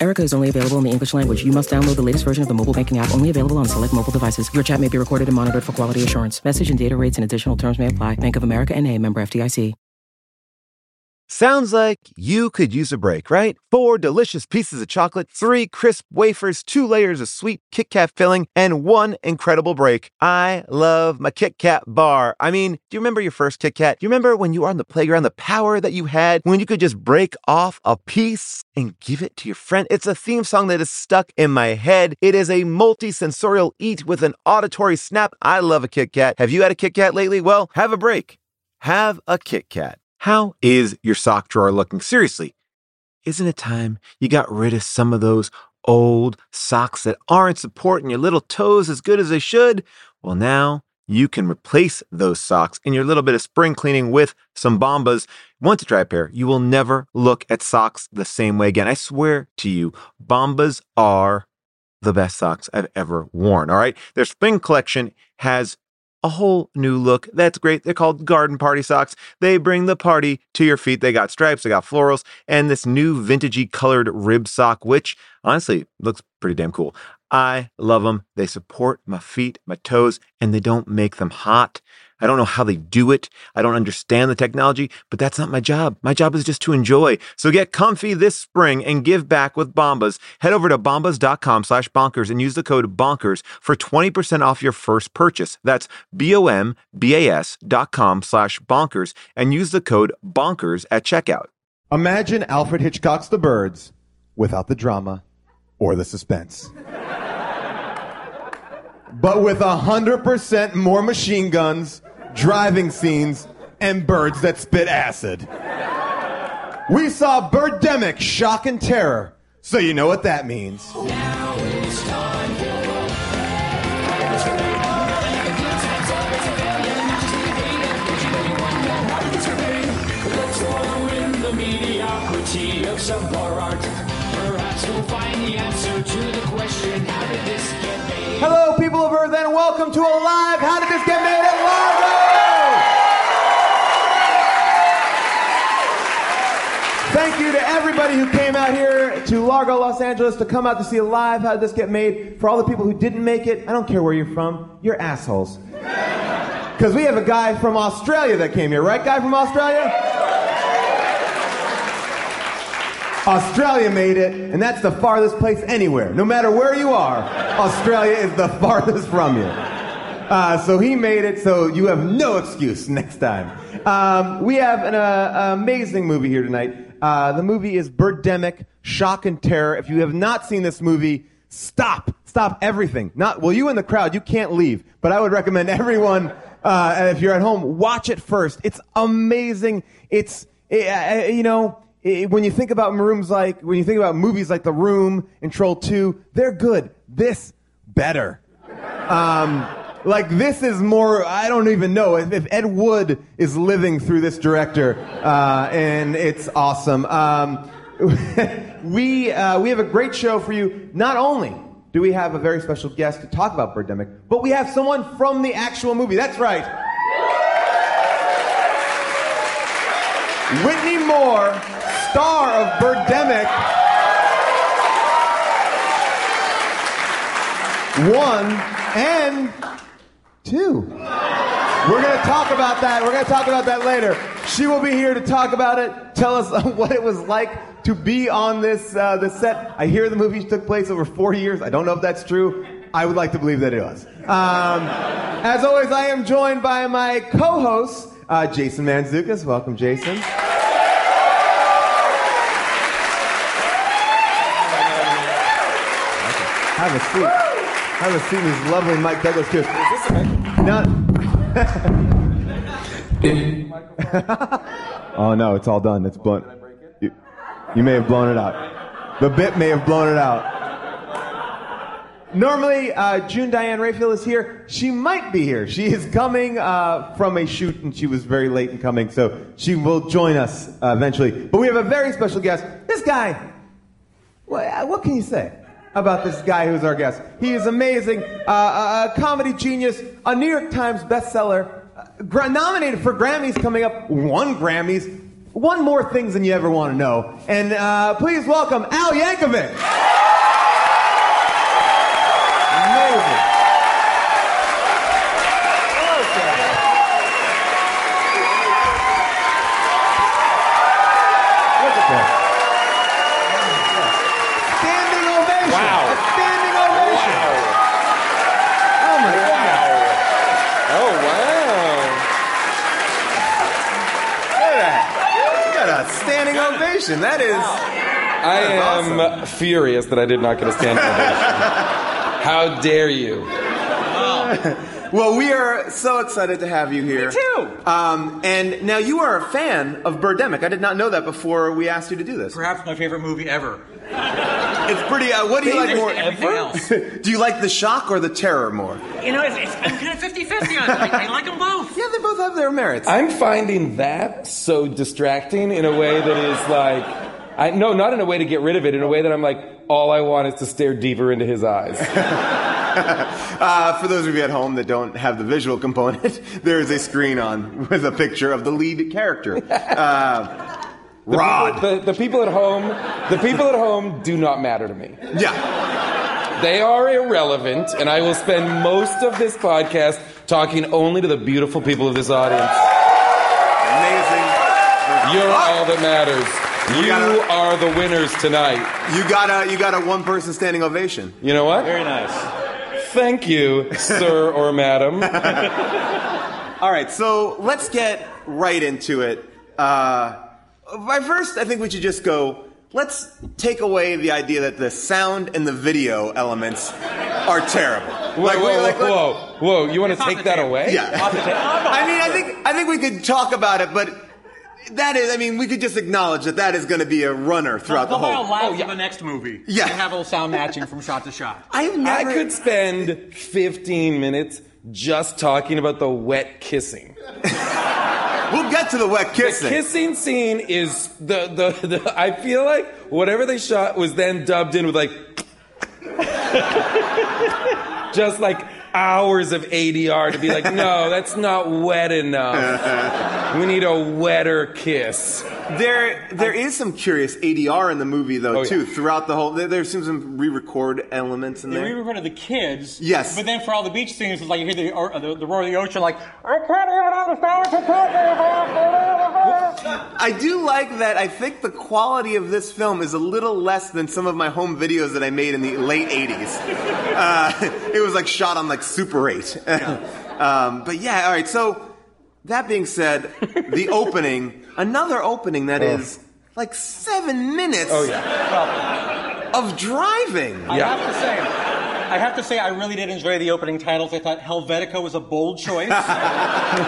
Erica is only available in the English language. You must download the latest version of the mobile banking app, only available on select mobile devices. Your chat may be recorded and monitored for quality assurance. Message and data rates and additional terms may apply. Bank of America and a member FDIC. Sounds like you could use a break, right? Four delicious pieces of chocolate, three crisp wafers, two layers of sweet Kit Kat filling, and one incredible break. I love my Kit Kat bar. I mean, do you remember your first Kit Kat? Do you remember when you were on the playground, the power that you had when you could just break off a piece and give it to your friend? It's a theme song that is stuck in my head. It is a multi-sensorial eat with an auditory snap. I love a Kit Kat. Have you had a Kit Kat lately? Well, have a break. Have a Kit Kat. How is your sock drawer looking? Seriously, isn't it time you got rid of some of those old socks that aren't supporting your little toes as good as they should? Well, now you can replace those socks in your little bit of spring cleaning with some Bombas. Want to try a pair? You will never look at socks the same way again. I swear to you, Bombas are the best socks I've ever worn. All right. Their spring collection has a whole new look. That's great. They're called garden party socks. They bring the party to your feet. They got stripes, they got florals, and this new vintagey colored rib sock, which honestly looks pretty damn cool. I love them. They support my feet, my toes, and they don't make them hot. I don't know how they do it. I don't understand the technology, but that's not my job. My job is just to enjoy. So get comfy this spring and give back with Bombas. Head over to bombas.com slash bonkers and use the code bonkers for 20% off your first purchase. That's B-O-M-B-A-S dot com slash bonkers and use the code bonkers at checkout. Imagine Alfred Hitchcock's The Birds without the drama or the suspense. but with a hundred percent more machine guns, driving scenes, and birds that spit acid. We saw Birdemic Shock and Terror, so you know what that means. of subpar art. Perhaps? Hello, people of Earth, and welcome to Alive. How did this get made at Largo? Thank you to everybody who came out here to Largo, Los Angeles to come out to see live How did this get made? For all the people who didn't make it, I don't care where you're from, you're assholes. Because we have a guy from Australia that came here, right? Guy from Australia? Australia made it, and that's the farthest place anywhere. No matter where you are, Australia is the farthest from you. Uh, so he made it, so you have no excuse next time. Um, we have an uh, amazing movie here tonight. Uh, the movie is Birdemic, Shock and Terror. If you have not seen this movie, stop. Stop everything. Not, well, you in the crowd, you can't leave, but I would recommend everyone, uh, if you're at home, watch it first. It's amazing. It's, uh, you know, it, when you think about rooms like when you think about movies like The Room and Troll Two, they're good. This better. Um, like this is more. I don't even know if, if Ed Wood is living through this director, uh, and it's awesome. Um, we uh, we have a great show for you. Not only do we have a very special guest to talk about Birdemic, but we have someone from the actual movie. That's right. Whitney Moore star of Birdemic. One and two. We're going to talk about that. We're going to talk about that later. She will be here to talk about it, tell us what it was like to be on this, uh, set. I hear the movie took place over four years. I don't know if that's true. I would like to believe that it was. Um, as always, I am joined by my co host, uh, Jason Mantzoukas. Welcome, Jason. Have a seat. Have a seat in this lovely Mike Douglas chair. Now, oh no, it's all done. It's blown. You, you may have blown it out. The bit may have blown it out. normally, uh, June Diane Raphael is here. She might be here. She is coming uh, from a shoot, and she was very late in coming, so she will join us uh, eventually. But we have a very special guest. This guy, what, what can you say about this guy who's our guest? He is amazing, uh, a, a comedy genius, a New York Times bestseller, uh, nominated for Grammys coming up, one Grammys, one more things than you ever want to know. And uh, please welcome Al Yankovic. Amazing. Look at that. Standing ovation. Wow. A standing ovation. Oh my God. Oh wow! Look at that. You got a standing ovation. That is. I am furious that I did not get a standing ovation. How dare you? Well, we are so excited to have you here. Me too. Um, and now you are a fan of Birdemic. I did not know that before we asked you to do this. Perhaps my favorite movie ever. It's pretty. Uh, what do you like more? Everything else. Do you like the shock or the terror more? You know, it's, it's, I'm kind of 50 50 on it. I, I like them both. Yeah, they both have their merits. I'm finding that so distracting in a way that is like, I no, not in a way to get rid of it. In a way that I'm like, all I want is to stare deeper into his eyes. Uh, for those of you at home that don't have the visual component, there is a screen on with a picture of the lead character. Uh, The Rod. People, the, the people at home, the people at home do not matter to me. Yeah. They are irrelevant, and I will spend most of this podcast talking only to the beautiful people of this audience. Amazing. You're all that matters. We You gotta- are the winners tonight. You got a you got a one person standing ovation. You know what? Very nice. Thank you, sir or madam. All right, so let's get right into it. Uh, by first, I think we should just go. Let's take away the idea that the sound and the video elements are terrible. Whoa, Like, we- whoa, like, whoa, whoa, whoa! You want to take that table. away? Yeah. Off the table. Oh, no, I mean, I think I think we could talk about it, but that is. I mean, we could just acknowledge that that is going to be a runner throughout the the whole whole. last of the next movie. Yeah. You have a little sound matching from shot to shot. I've I could spend 15 minutes just talking about the wet kissing. We'll get to the wet kissing. The kissing scene is the, the, the I feel like whatever they shot was then dubbed in with like just like hours of ADR to be like, no, that's not wet enough. We need a wetter kiss. There, there is some curious ADR in the movie, though, Oh, yeah. too. Throughout the whole, there, there's some re-record elements in They there. re-recorded the kids. Yes. But then for all the beach scenes, it's like you hear the, or, the, the roar of the ocean, like, I can't even understand what you're talking about. I do like that. I think the quality of this film is a little less than some of my home videos that I made in the late '80s. Uh, it was like shot on like Super 8. um, but yeah, all right. So that being said, the opening, another opening that is like seven minutes Oh yeah. of driving. I Yeah. have to say, I have to say, I really did enjoy the opening titles. I thought Helvetica was a bold choice. that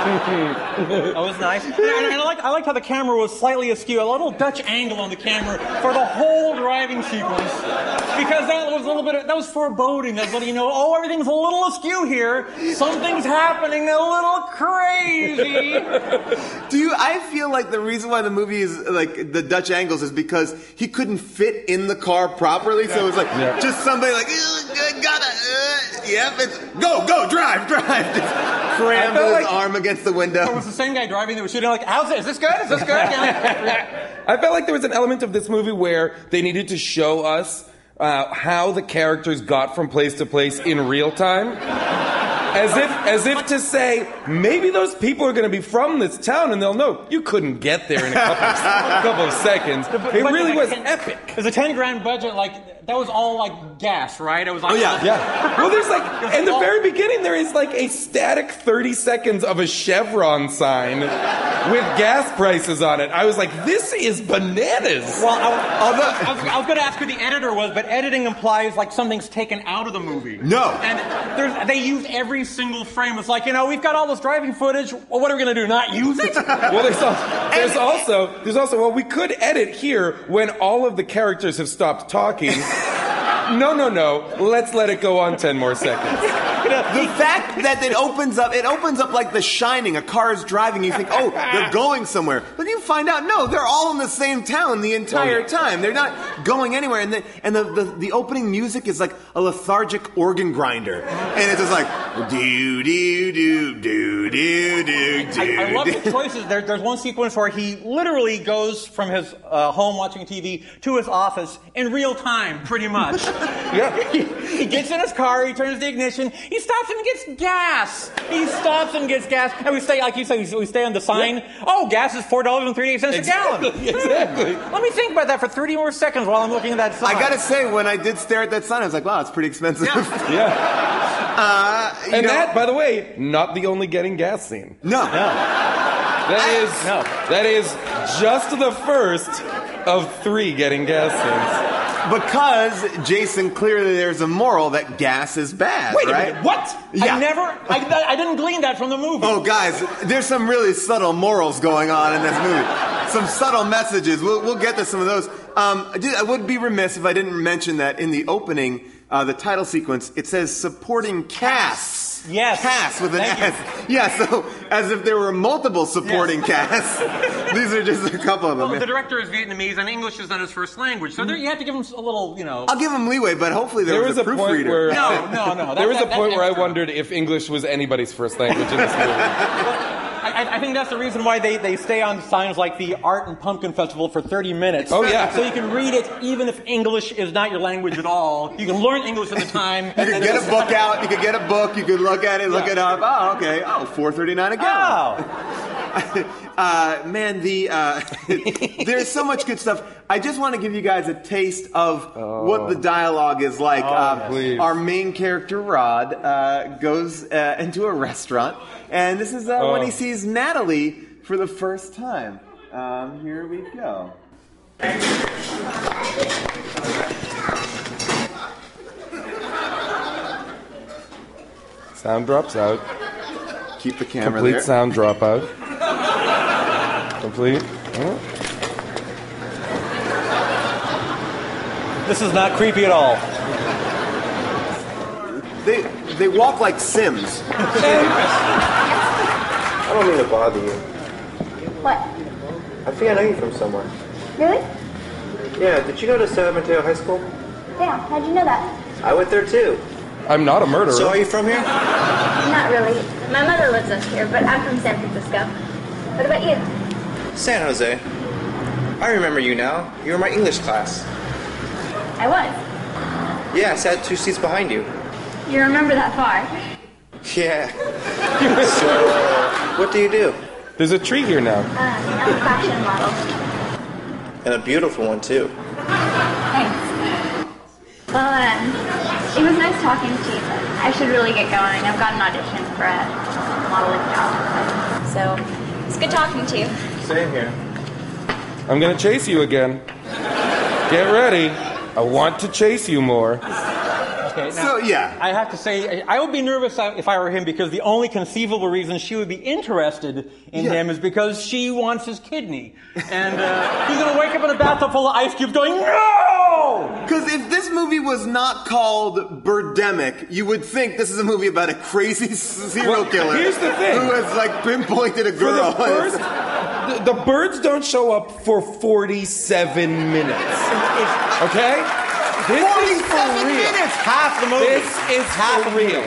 was nice. And, I- and I like, I liked how the camera was slightly askew, a little Dutch angle on the camera for the whole driving sequence, because that was a little bit, of, that was foreboding. That's letting you know, oh, everything's a little askew here. Something's happening a little crazy. Do you? I feel like the reason why the movie is like the Dutch angles is because he couldn't fit in the car properly. So it was like Yeah. just somebody like gotta. Uh, yep, it's go go drive drive. Just crammed his like- arm against the window. It was the same guy driving that was shooting like, how's this? Is this good? Is this good? Yeah. I felt like there was an element of this movie where they needed to show us uh, how the characters got from place to place in real time. As if, as if to say, maybe those people are going to be from this town and they'll know you couldn't get there in a couple of, couple of seconds. It really was epic. It was a 10 grand budget, like, that was all like gas, right? It was like, Oh, yeah. Yeah. Well, there's like, in the very beginning, there is like a static 30 seconds of a Chevron sign with gas prices on it. I was like, this is bananas. Well, I, I was, I was, going to ask who the editor was, but editing implies like something's taken out of the movie. No. And there's, they used every single frame. It's like, you know, we've got all this driving footage. Well, what are we going to do? Not use it? Well, there's, al- there's also there's also well, we could edit here when all of the characters have stopped talking. No, no, no. Let's let it go on 10 more seconds. The fact that it opens up, it opens up like The Shining. A car is driving, you think, oh, they're going somewhere. But you find out, no, they're all in the same town the entire Oh, yeah. time. They're not going anywhere. And the, and the, the, the opening music is like a lethargic organ grinder. And it's just like, do, do, do, do, do, do, do. I, I love the choices. There, there's one sequence where he literally goes from his uh, home watching TV to his office in real time, pretty much. Yeah. he, he gets in his car, he turns the ignition, he stops and gets gas. He stops and gets gas. And we stay, like you said, we stay on the sign. Oh, gas is four dollars and thirty-eight cents a gallon. Exactly, exactly. Let me think about that for 30 more seconds while I'm looking at that sign. I gotta say, when I did stare at that sign, I was like, wow, it's pretty expensive. Yeah. Uh, you And know- that, by the way, not the only getting gas scene. no. That is, No. that is just the first of three getting gas scenes. Because, Jason, clearly there's a moral that gas is bad, Wait a right? minute, what? Yeah. I never, I, I didn't glean that from the movie. Oh, guys, there's some really subtle morals going on in this movie. Some subtle messages. We'll, we'll get to some of those. Um, I, did, I would be remiss if I didn't mention that in the opening, uh, the title sequence, it says supporting casts. Yes. Cast with an Thank you. S. Yeah, so as if there were multiple supporting casts. These are just a couple of them. Well, the director is Vietnamese and English is not his first language, so there, you have to give him a little, you know. I'll give him leeway, but hopefully there, There was a point proofreader. where No, no, no. there was that- a point that's where I wondered if English was anybody's first language in this movie. I, I- think that's the reason why they, they stay on signs like the Art and Pumpkin Festival for 30 minutes. Oh, yeah. So you can read it even if English is not your language at all. You can learn English at the time. You could get a book out. You could get a book. You could look at it, look Yeah. it up. Oh, okay. Oh, four thirty nine a gallon. Oh. Uh, man, the uh, there's so much good stuff. I just want to give you guys a taste of what the dialogue is like. Um, please. Our main character Rod uh, goes uh, into a restaurant, and this is uh, when Oh. he sees Nathalie for the first time. Um, here we go. Sound drops out. Keep the camera Complete there. sound dropout. Complete. This is not creepy at all. They they walk like Sims. I don't mean to bother you. What? I think I know you from somewhere. Really? Yeah, did you go to San Mateo High School? Yeah, how'd you know that? I went there too. I'm not a murderer. So are you from here? Not really. My mother lives up here, but I'm from San Francisco. What about you? San Jose. I remember you now. You were my English class. I was. Yeah, I sat two seats behind you. You remember that far? Yeah. so, uh, what do you do? There's a tree here now. Uh, I'm a fashion model. And a beautiful one too. Thanks. Well, um, it was nice talking to you, but I should really get going. I've got an audition for a modeling job. So, it's good talking to you. Here. I'm gonna chase you again. Get ready. I want to chase you more. Okay, now, So yeah. I have to say, I would be nervous if I were him because the only conceivable reason she would be interested in Yeah. him is because she wants his kidney. And uh, he's going to wake up in a bathtub full of ice cubes going, No! Because if this movie was not called Birdemic, you would think this is a movie about a crazy serial Well, killer. here's the thing. Who has like pinpointed a For girl. the first, the, the birds don't show up for 47 minutes. Okay? This is for 47 real. minutes! Half the movie. This is for real.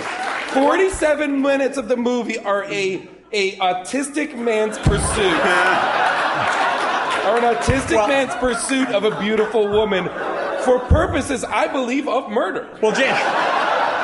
47 minutes of the movie are a a autistic man's pursuit. or an autistic Well- man's pursuit of a beautiful woman for purposes, I believe, of murder. Well, James,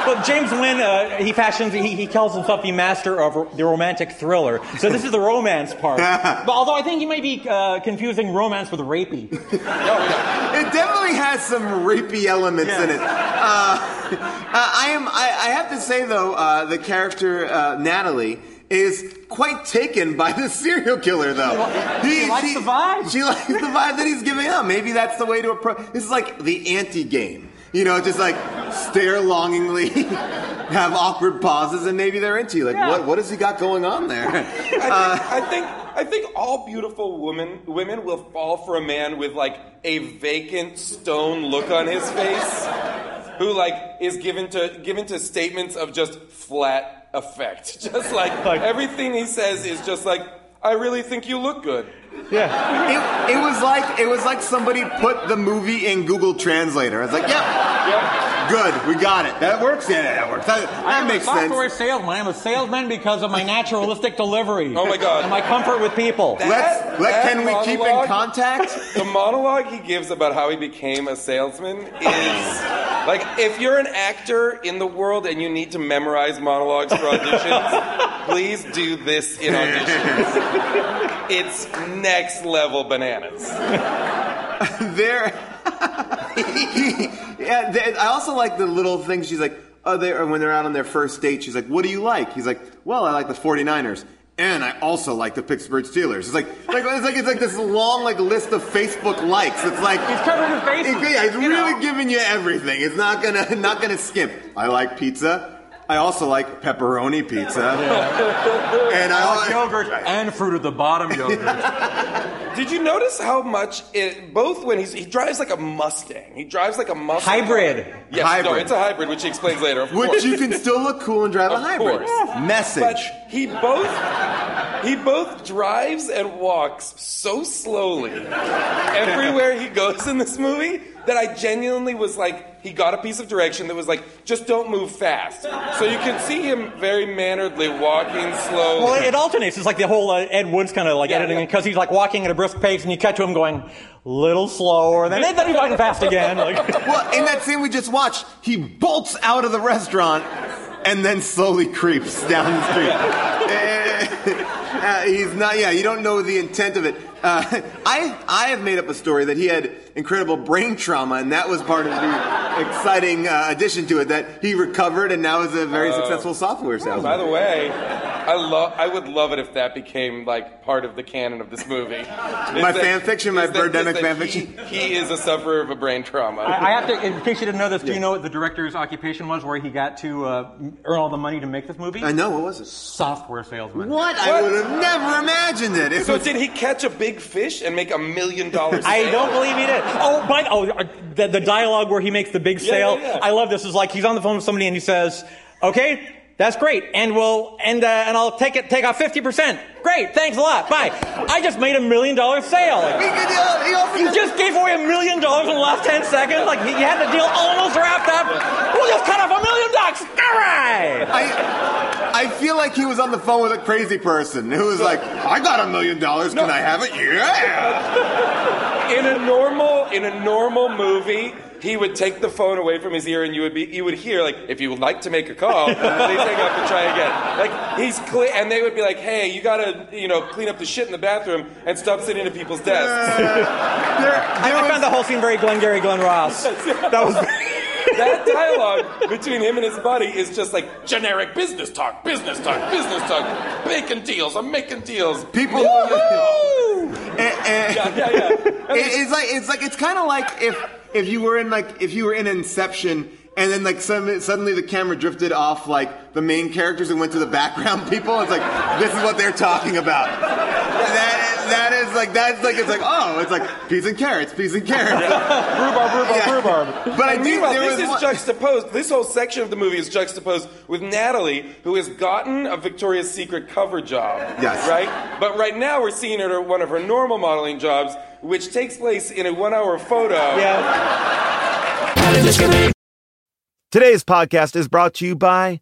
well, James Nguyen, uh, he fashions, he, he calls himself the master of the romantic thriller. So this is the romance part. but although I think he might be uh, confusing romance with rapey. It definitely has some rapey elements in it. Uh, uh, I am. I, I have to say though, uh, the character uh, Nathalie is quite taken by the serial killer though. She likes the vibe. She likes the vibe that he's giving out. Maybe that's the way to approach. This is like the anti-game. You know, just like stare longingly, have awkward pauses, and maybe they're into you. Like, Yeah. what what has he got going on there? I think, uh, I think I think all beautiful women women will fall for a man with like a vacant stone look on his face. who like is given to given to statements of just flat effect. Just like, everything he says is just like, I really think you look good. It, it was like it was like somebody put the movie in Google Translator. I was like, yep, good, we got it. That works. Yeah, that works. That, that I'm makes a software sense. salesman. I'm a salesman because of my naturalistic delivery. Oh my God. And my comfort with people. Let's let that can we keep in contact? The monologue he gives about how he became a salesman is like if you're an actor in the world and you need to memorize monologues for auditions, please do this in auditions. It's next level bananas. there. yeah, there- I also like the little things. She's like, oh, they or when they're out on their first date. She's like, what do you like? He's like, well, I like the 49ers. And I also like the Pittsburgh Steelers. It's like, like it's like it's like this long like list of Facebook likes. It's like He's covered his bases. yeah, he's really know. giving you everything. It's not gonna not gonna skimp. I like pizza. I also like pepperoni pizza. And I like Yogurt and fruit at the bottom yogurt. Did you notice how much it both when he's he drives like a Mustang. He drives like a Mustang. Hybrid. Yes, no, it's a hybrid, which he explains later. Of course. which you can still look cool and drive a Of hybrid. course. Mm-hmm. Message. But he both he both drives and walks so slowly everywhere he goes in this movie that I genuinely was like he got a piece of direction that was like just don't move fast. So you can see him very manneredly walking slowly. Well, it alternates. It's like the whole uh, Ed Woods kind of like Yeah, editing yeah. because he's like walking at a brisk pace, and you cut to him going little slower, and then then he's walking fast again. Like, Well, in that scene we just watched, he bolts out of the restaurant and then slowly creeps down the street. Uh, he's not. Yeah, you don't know the intent of it. Uh, I I have made up a story that he had incredible brain trauma, and that was part of the exciting uh, addition to it. That he recovered and now is a very successful software salesman. By the way, I love. I would love it if that became like part of the canon of this movie. My fan fiction, my Birdemic fan fiction. He, is a sufferer of a brain trauma. I I have to, in case you didn't know this, do you know what the director's occupation was, where he got to uh, earn all the money to make this movie? I know what was it? Software salesman. What? I would have never imagined it. It so was- did he catch a big fish and make a million dollars? I don't believe he did. Oh, but oh, uh, the, the dialogue where he makes the big sale. yeah, yeah. I love this. Is like he's on the phone with somebody and he says, "Okay, that's great, and we'll and uh, and I'll take it take off fifty percent. Great, thanks a lot. Bye. I just made a million dollar sale. Uh, You just gave away a million dollars in the last ten seconds. Like you had the deal almost wrapped up. We'll just cut off a million bucks. All right. I, I feel like he was on the phone with a crazy person who was like, I got a million dollars, can I have it? Yeah! in a normal in a normal movie, he would take the phone away from his ear, and you would be you would hear like, if you would like to make a call, please hang up and try again. Like he's clear, and they would be like, hey, you gotta you know clean up the shit in the bathroom and stop sitting at people's desks. Uh, there, I, there I was- found the whole scene very Glengarry Glen Ross. That was. That dialogue between him and his buddy is just like generic business talk, business talk, business talk, making deals, I'm making deals. people. Eh, eh. Yeah, yeah, yeah. It- it's like it's like it's kind of like if if you were in like if you were in Inception and then like suddenly, suddenly the camera drifted off like the main characters and went to the background people. It's like this is what they're talking about. That that is like that's like it's like oh it's like peas and carrots, peas and carrots. Rhubarb, rhubarb, Yeah. rhubarb. But I And do. meanwhile, this was is one- juxtaposed. This whole section of the movie is juxtaposed with Nathalie, who has gotten a Victoria's Secret cover job. Yes. Right. But right now, we're seeing her at one of her normal modeling jobs, which takes place in a one-hour photo. Yeah. Today's podcast is brought to you by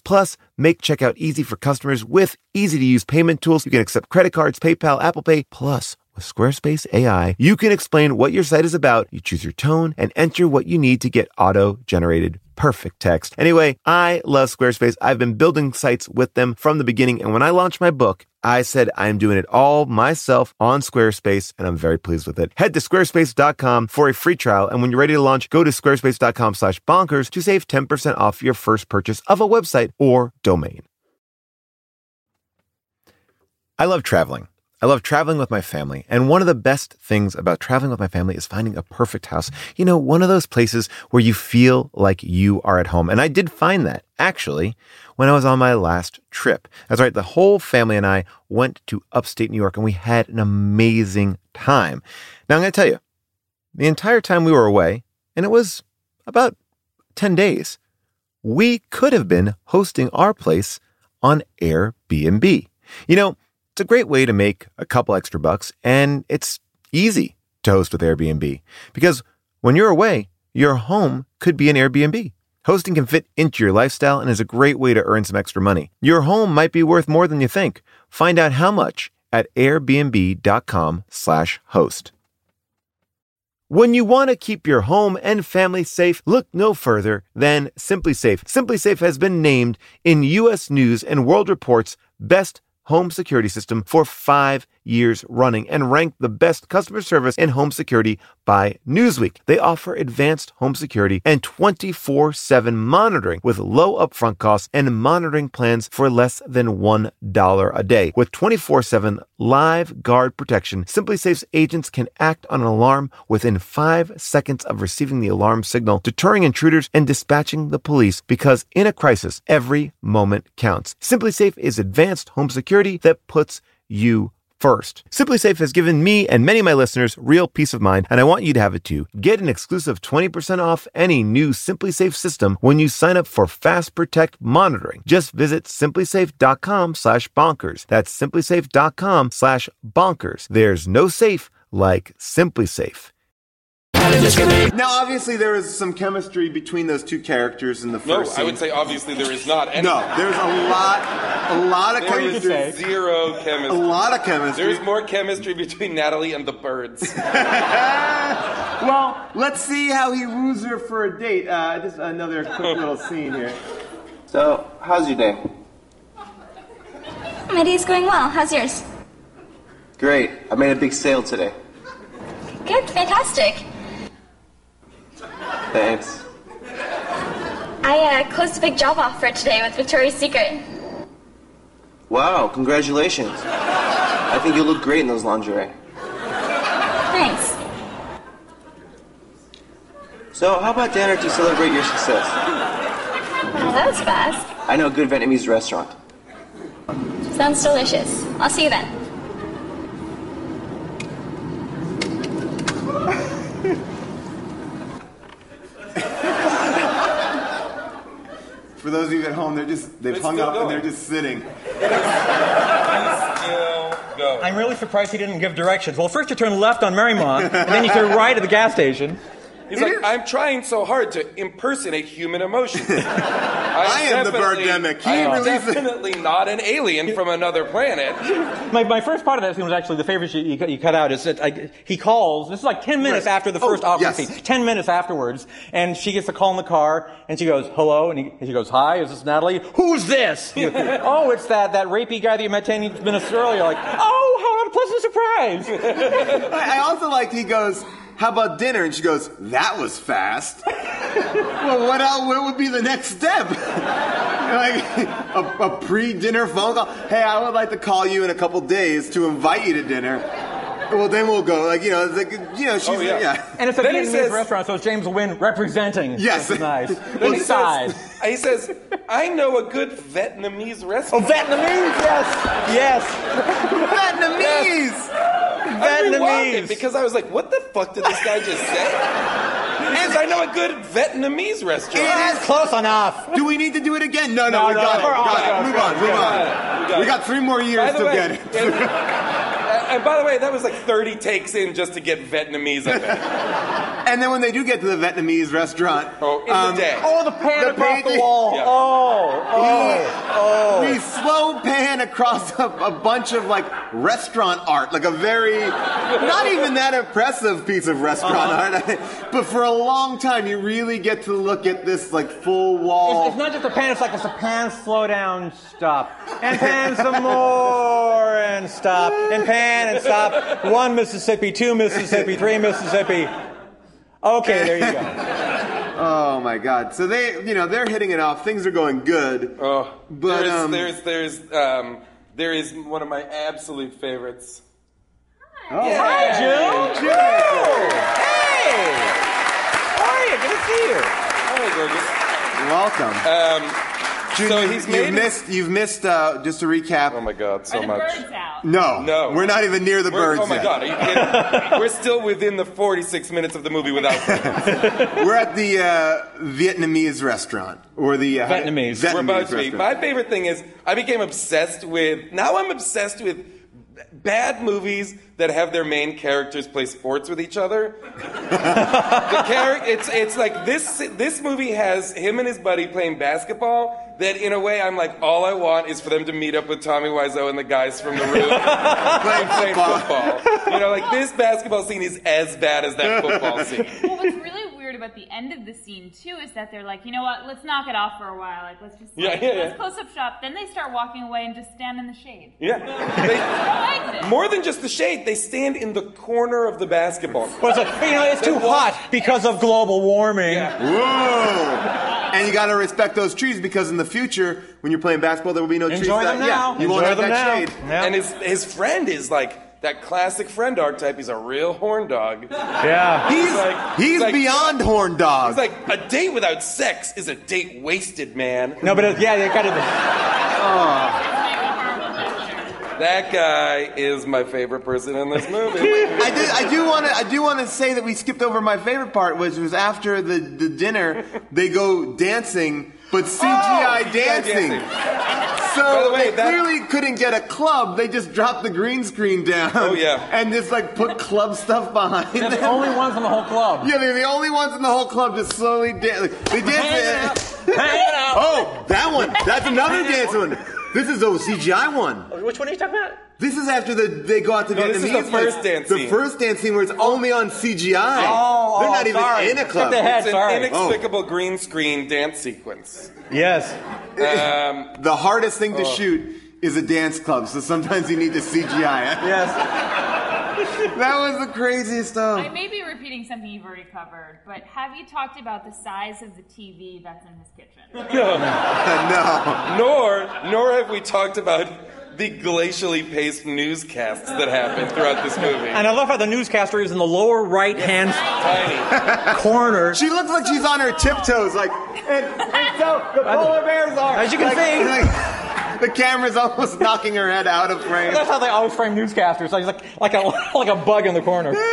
Plus, make checkout easy for customers with easy to use payment tools. You can accept credit cards, PayPal, Apple Pay. Plus, With Squarespace AI, you can explain what your site is about, you choose your tone, and enter what you need to get auto generated perfect text. Anyway, I love Squarespace. I've been building sites with them from the beginning. And when I launched my book, I said I am doing it all myself on Squarespace, and I'm very pleased with it. Head to squarespace.com for a free trial. And when you're ready to launch, go to squarespace.com slash bonkers to save 10% off your first purchase of a website or domain. I love traveling. I love traveling with my family. And one of the best things about traveling with my family is finding a perfect house. You know, one of those places where you feel like you are at home. And I did find that actually when I was on my last trip. That's right. The whole family and I went to upstate New York and we had an amazing time. Now I'm going to tell you, the entire time we were away, and it was about 10 days, we could have been hosting our place on Airbnb. You know, it's a great way to make a couple extra bucks, and it's easy to host with Airbnb because when you're away, your home could be an Airbnb. Hosting can fit into your lifestyle and is a great way to earn some extra money. Your home might be worth more than you think. Find out how much at airbnb.com/slash host. When you want to keep your home and family safe, look no further than SimpliSafe. Simply Safe has been named in U.S. News and World Report's best home security system for five years running and ranked the best customer service in home security by Newsweek. They offer advanced home security and 24 7 monitoring with low upfront costs and monitoring plans for less than $1 a day. With 24 7 live guard protection, SimpliSafe's agents can act on an alarm within five seconds of receiving the alarm signal, deterring intruders and dispatching the police because in a crisis, every moment counts. SimpliSafe is advanced home security that puts you first. SimpliSafe has given me and many of my listeners real peace of mind, and I want you to have it too. Get an exclusive 20% off any new SimpliSafe system when you sign up for Fast Protect monitoring. Just visit simplisafe.com slash bonkers. That's simplisafe.com slash bonkers. There's no safe like SimpliSafe. Now, obviously, there is some chemistry between those two characters in the first. No, first I would say obviously there is not. any. No, there's a lot, a lot of There is chemistry. zero A chemistry. lot of chemistry. There's more chemistry between Nathalie and the birds. well, let's see how he woos her for a date. Uh, just another quick little scene here. So, how's your day? My day's going well. How's yours? Great. I made a big sale today. Good, fantastic. Thanks. I uh, closed a big job offer today with Victoria's Secret. Wow, congratulations. I think you look great in those lingerie. Thanks. So, how about dinner to celebrate your success? Oh, that was fast. I know a good Vietnamese restaurant. Sounds delicious. I'll see you then. For those of you at home, they're just they've It's hung still up and going. they're just sitting. Still go. I'm really surprised he didn't give directions. Well, first you turn left on Marymount, and then you turn right at the gas station. He's like, I'm trying so hard to impersonate human emotions. I am the definitely- Birdemic. He I am releases- definitely not an alien from another planet. My, my first part of that scene was actually the favorite you, you, cut- you cut out. Is that I, he calls. This is like ten minutes Right. after the Oh, first awkward yes. scene. Ten minutes afterwards, and she gets a call in the car, and she goes, "Hello," and, he, and she goes, "Hi, is this Nathalie? Who's this?" oh, it's that that rapey guy that you met ten minutes earlier. Like, oh, how a pleasant surprise! I I also liked he goes, "How about dinner?" And she goes, "That was fast." well, what else? What would be the next step? like a, a pre-dinner phone call. Hey, I would like to call you in a couple days to invite you to dinner. Well, then we'll go. Like you know, like you know, she's Oh, yeah. yeah. and it's a Then Vietnamese says- restaurant, so it's James Nguyen representing. Yes. Which nice. Then he says, he says, I know a good Vietnamese restaurant." Oh, restaurant. Vietnamese, yes, yes. Vietnamese. I rewound Vietnamese. it because I was like, what the fuck did this guy just say? He I know a good Vietnamese restaurant. It is close enough. Do we need to do it again? No, no, No, we no, got it. we're We on, got it. Move on, on. move on. We got three more years to way, get it. and, and by the way, that was like 30 takes in just to get Vietnamese of it. And then when they do get to the Vietnamese restaurant, Oh, in um, the day. Oh, the pan The across the wall. Yeah. Oh, oh, oh. we slow pan across a, a bunch of like restaurant art, like a very, not even that impressive piece of restaurant Uh-huh. art. but for a long time, you really get to look at this like full It's, wall. it's not just a pan, it's like it's a pan, slow down, stop. And pan some more, and stop. And pan and stop. One Mississippi, two Mississippi, three Mississippi. Okay, there you go. Oh my God! So they, you know, they're hitting it off. Things are going good. Oh, But, there's, um, there's, there's, um, there is one of my absolute favorites. Oh, Hi, June. June. Hey! How are you? Good to see you. Hi, gorgeous. Welcome. Um, June, so you- he's you've made it- missed. You've missed. Uh, just to recap. Oh my God, so Are the much. birds out? No, No. we're not even near the We're- birds oh my yet. God, are you kidding? We're still within the 46 minutes of the movie without birds. We're at the uh, Vietnamese restaurant or the uh, Vietnamese. Vietnamese We're about to be. restaurant. My favorite thing is I became obsessed with. Now I'm obsessed with bad movies that have their main characters play sports with each other. the char- it's it's like this this movie has him and his buddy playing basketball. That in a way I'm like all I want is for them to meet up with Tommy Wiseau and the guys from the room Playing playing football. football. You know, like this basketball scene is as bad as that football scene. Well, what's really weird about the end of the scene too is that they're like, you know what? Let's knock it off for a while. Like, let's just Yeah, like, yeah, let's yeah. close up shop. Then they start walking away and just stand in the shade. Yeah. They, more than just the shade, they stand in the corner of the basketball. court. Well, it's like, you know, it's too hot because of global warming. Whoa! And you got to respect those trees because in the future, when you're playing basketball, there will be no trees. Enjoy that- them now. Yeah, you won't Enjoy have them that now. shade. Yeah. And his his friend is like that classic friend archetype. He's a real horn dog. Yeah. He's like- he's like- beyond horn dog. He's like a date without sex is a date wasted, man. No, but it, yeah, they kind of. Uh, that guy is my favorite person in this movie. I did. I do want to. I do want to say that we skipped over my favorite part, which was after the, the dinner. They go dancing, but CGI oh, CGI dancing. dancing. So the way, they that- clearly couldn't get a club. They just dropped the green screen down. Oh, yeah. and just like put club stuff behind. They're the only ones in the whole club. Yeah, they're the only ones in the whole club just slowly dance. They Hanging out. dance. Hanging out. oh, that one. That's another dance one. This is the CGI one. Which one are you talking about? This is after the they go out to No, Vietnamese. this is the first like, dance The scene. first dance scene where it's only on CGI. Oh, They're oh, not even sorry. in a Skip club. ahead. It's an Sorry. inexplicable green screen dance sequence. Yes. Um, The hardest thing to Oh. shoot is a dance club, so sometimes you need to CGI it. Yes. That was the craziest stuff. I may be repeating something you've already covered, but have you talked about the size of the TV that's in his kitchen? no. no. nor nor have we talked about the glacially paced newscasts that happen throughout this movie. And I love how the newscaster is in the lower right hand Tiny. corner. She looks like she's on her tiptoes, like, and, and so the polar bears are. As you can like- see. like, the camera's almost knocking her head out of frame. That's how they always frame newscasters. Like, like, like a like a bug in the corner.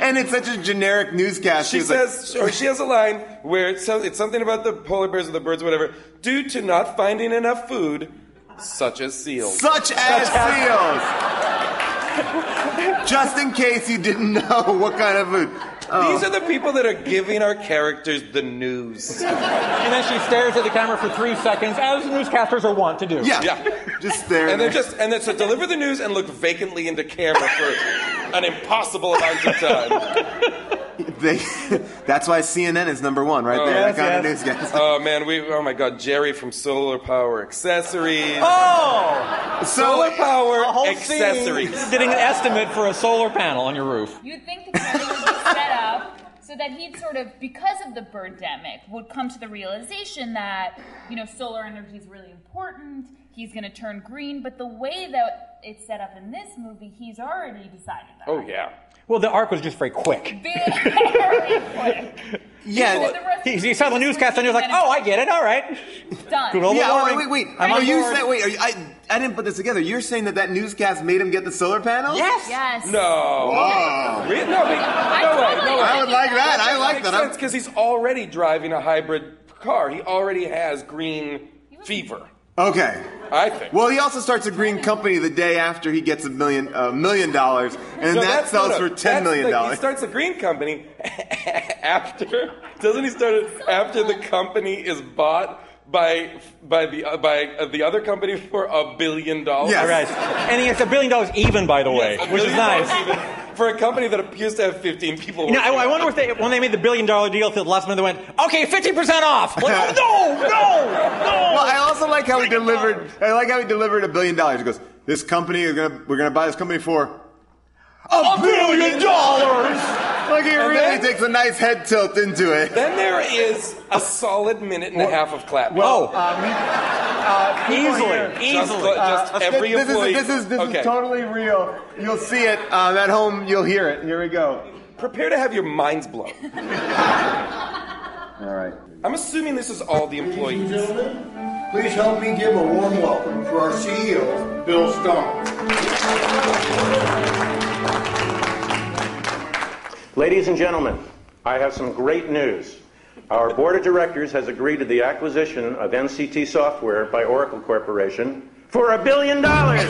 And it's such a generic newscast. She She's like, says, or she has a line where it's, so- it's something about the polar bears or the birds or whatever, due to not finding enough food, such as seals. such as seals. Just in case you didn't know what kind of food. Oh. These are the people that are giving our characters the news. And then she stares at the camera for three seconds, as newscasters are wont to do. yeah. Yeah. Just there. And then just and then so deliver the news and look vacantly into camera for an impossible amount of time. They, that's why CNN is number one, right oh, there. yes, that kind yes. of newscast. Oh man, we oh my god, Jerry from Solar Power Accessories. Oh! Solar Power Accessories. scene getting an estimate for a solar panel on your roof. You'd think the camera would be set up so that he'd sort of, because of the birdemic, would come to the realization that, you know, solar energy is really important. He's going to turn green. But the way that it's set up in this movie, he's already decided that. Oh yeah. Well, the arc was just very quick. Very quick. yeah. He, he saw the newscast and he was like, oh, I get it, all right. done. Global Yeah, warming. wait, wait, wait. I'm are you board. saying, wait, are you, I, I didn't put this together. You're saying that that newscast made him get the solar panels? Yes. Yes. No. Oh. Re- No, but- I no way, no way. I would like that. I like makes that. I'm- sense because he's already driving a hybrid car. He already has green fever. Okay. I think. Well, he also starts a green company the day after he gets a million a million dollars, and No, that sells for ten million dollars. He starts a green company after. Doesn't he start it after the company is bought by by the uh, by uh, the other company for a billion dollars. All right. And it's a billion dollars even, by the way, Yes, which is nice. even for a company that appears to have 15 people. You know, I, I wonder on if they, when they made the billion dollar deal to the last minute, they went, okay, 50% off. Like, oh, no, no, no. Well, I also like how he delivered. I like how he delivered a billion dollars. He goes, "This company is gonna. We're gonna buy this company for a billion dollars." Like he really then- takes a nice head tilt into it. Then there is a solid minute and a half of clap. Whoa. Uh, easily, Just, easily. just every this, employee. Is, this is this okay. is totally real. You'll see it um, at home. You'll hear it. Here we go. Prepare to have your minds blown. All right. I'm assuming this is all the employees. Ladies and Gentlemen, please help me give a warm welcome for our CEO, Bill Stone. Ladies and gentlemen, I have some great news. Our board of directors has agreed to the acquisition of NCT Software by Oracle Corporation for a billion dollars.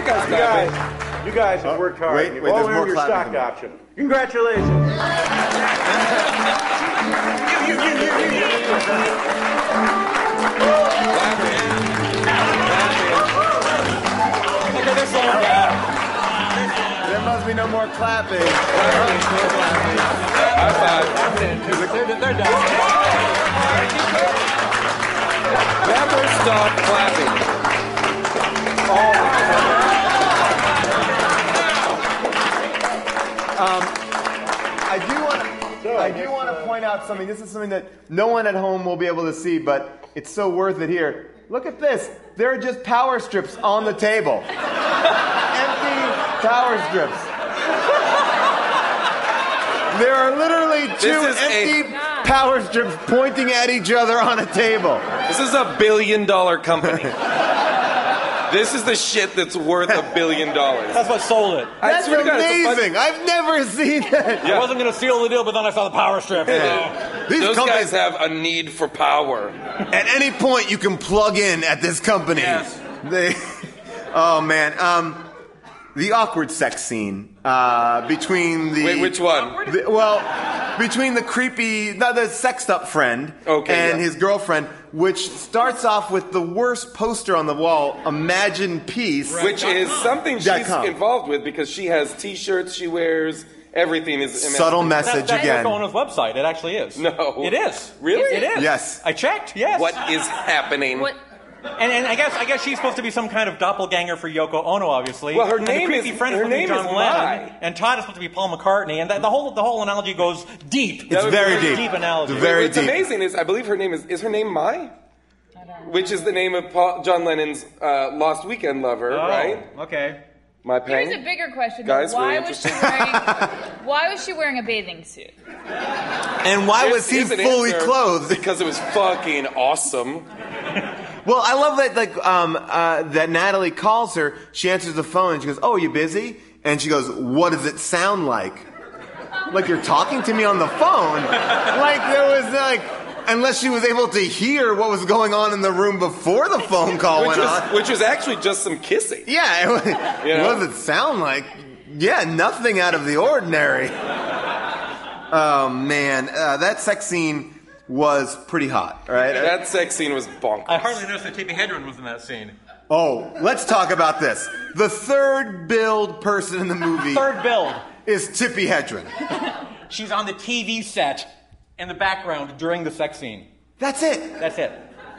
More people. That guy's You guys, you guys have oh, worked hard. wait, and You've wait, all there's more earned your clapping stock coming. option. Congratulations. Okay, they're slowing down. There must be no more clapping. High five. They're, they're done. Never stop clapping. Um, I do want to. I do want to point out something. This is something that no one at home will be able to see, but it's so worth it here. Look at this. There are just power strips on the table. Empty power strips. There are literally two is a- empty power strips pointing at each other on a table. This is a billion dollar company. this is the shit that's worth a billion dollars. That's what sold it. I That's swear to God, it's a bunch- amazing. I've never seen that. I wasn't going to seal the deal, but then I saw the power strip. These Those companies guys have a need for power. At any point, you can plug in at this company. Yes. They, oh man, um, the awkward sex scene uh, between the Wait, which one? the- well, between the creepy, no, the sexed up friend Okay, and yeah. his girlfriend, which starts off with the worst poster on the wall, "Imagine Peace," Which is something she's com. involved with because she has T-shirts she wears. Everything is subtle That, message that's again. on his website. It actually is. No. It is. Really? It is. Yes. I checked. Yes. What is happening? What? And, and I guess I guess she's supposed to be some kind of doppelganger for Yoko Ono, obviously. Well, her and name the creepy is- friend her is supposed to be name John is Lennon, Mai. and Todd is supposed to be Paul McCartney, and that, the whole the whole analogy goes deep. It's very deep. Deep analogy. It's very What's deep. amazing is I believe her name is is her name Mai, which is the name of Paul, John Lennon's uh, Lost Weekend lover, Oh, right? Okay. My Here's a bigger question. though. Guys, why really was she wearing? why was she wearing a bathing suit? And why Here's- was he fully clothed? Because it was fucking awesome. Well, I love that like um, uh, that Nathalie calls her. She answers the phone and she goes, "Oh, are you busy?" And she goes, "What does it sound like?" Like you're talking to me on the phone. Like there was like, unless she was able to hear what was going on in the room before the phone call Which went was, on. which was actually just some kissing. Yeah, it was, You know? what does it sound like? Yeah, nothing out of the ordinary. Oh man, uh, that sex scene was pretty hot, right? That sex scene was bonkers. I hardly noticed that Tippi Hedren was in that scene. Oh, let's talk about this. The third build person in the movie Third build. is Tippi Hedren. She's on the TV set in the background during the sex scene. That's it. That's it.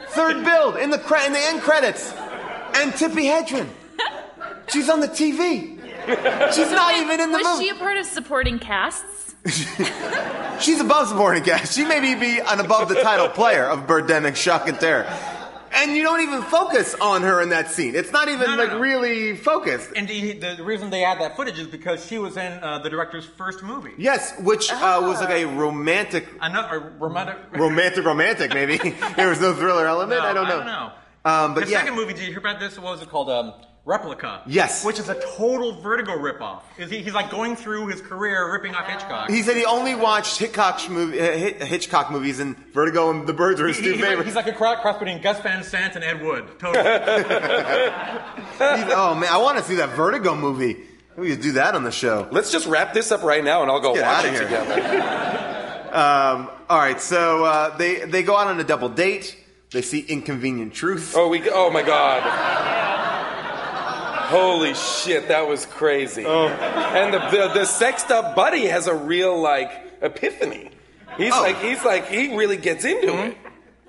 Third build in the cre- in the end credits, and Tippi Hedren. She's on the TV. She's not even in the was movie. she a part of supporting casts? She's above the supporting cast. She may be- an above the title player of Birdemic Shock and Terror. And you don't even focus on her in that scene. It's not even No, no, like no. really focused. And the, the, reason they had that footage is because she was in uh, the director's first movie. Yes, which uh, was like a romantic, Another romantic. romantic, romantic. Maybe there was no thriller element. I don't know. I don't know. Um, but the yeah, second movie, did you hear about this? What was it called? Um, Replica. Yes. Which is a total Vertigo ripoff. Is he, he's like going through his career ripping off Hitchcock. He said he only watched Hitchcock, movie, uh, Hitchcock movies, and Vertigo and The Birds were his He- two he's, like, favorites. he's like a cross cross between Gus Van Sant and Ed Wood. Totally. Oh man, I want to see that Vertigo movie. We could do that on the show. Let's just wrap this up right now, and I'll go Get watch outta it here. together. Um, all right, so uh, they they go out on a double date. They see Inconvenient Truth. Oh, we. Oh my God. Holy shit, that was crazy. Oh. And the, the the sexed up buddy has a real like epiphany. He's Oh. like he's like he really gets into Mm-hmm. it.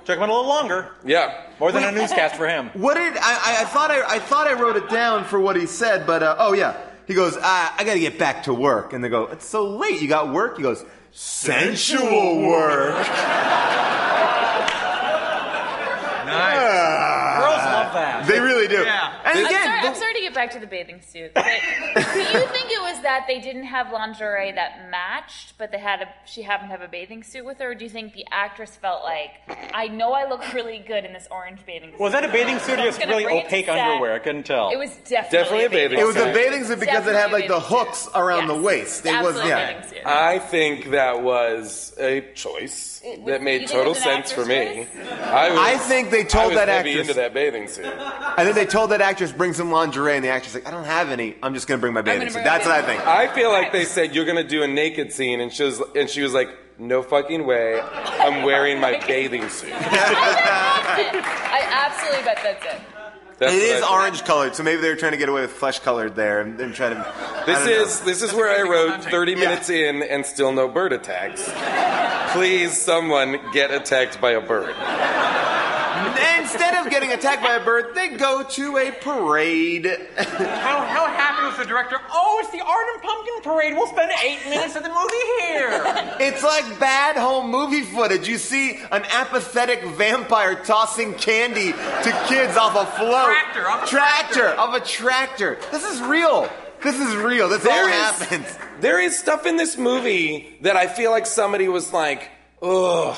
Took him out a little longer. Yeah. More than a newscast for him. What did I, I? I thought I, I thought I wrote it down for what he said, but uh, oh yeah, he goes, I, I got to get back to work, and they go, it's so late. You got work? He goes, sensual work. Nice. Girls love that. They really do. Yeah. And I'm, again, sorry, the- I'm sorry to get back to the bathing suit, but do you think it was that they didn't have lingerie that matched, but they had a she happened to have a bathing suit with her? Or do you think the actress felt like, I know I look really good in this orange bathing suit? Was that a bathing suit or I'm just really bring it to opaque underwear? I couldn't tell. It was definitely, Definitely a bathing suit. it was a bathing suit because it had like the Definitely a bathing hooks around the waist. It was yeah. a bathing suit. I think that was a choice It- that made total it was an sense for me. I, was, I think they told I was that heavy actress- into that bathing suit. I think they told that actress bring some lingerie, and the actress like, I don't have any. I'm just gonna bring my bathing suit. bring That's what I think. I feel like they said you're gonna do a naked scene, and she was and she was like, "No fucking way! I'm wearing my bathing suit." I absolutely bet that's it. That's it what I is think. orange colored, so maybe they were trying to get away with flesh colored there, and then try to. This don't know. is this is where I wrote 30 minutes in and still no bird attacks. Please, someone get attacked by a bird. Instead of getting attacked by a bird, they go to a parade. How, how happy was the director? Oh, it's the Arnhem Pumpkin Parade. We'll spend eight minutes of the movie here. It's like bad home movie footage. You see an apathetic vampire tossing candy to kids off a float. Tractor, Of a tractor, tractor. off a tractor. This is real. This is real. This all There is- happens. There is stuff in this movie that I feel like somebody was like, ugh.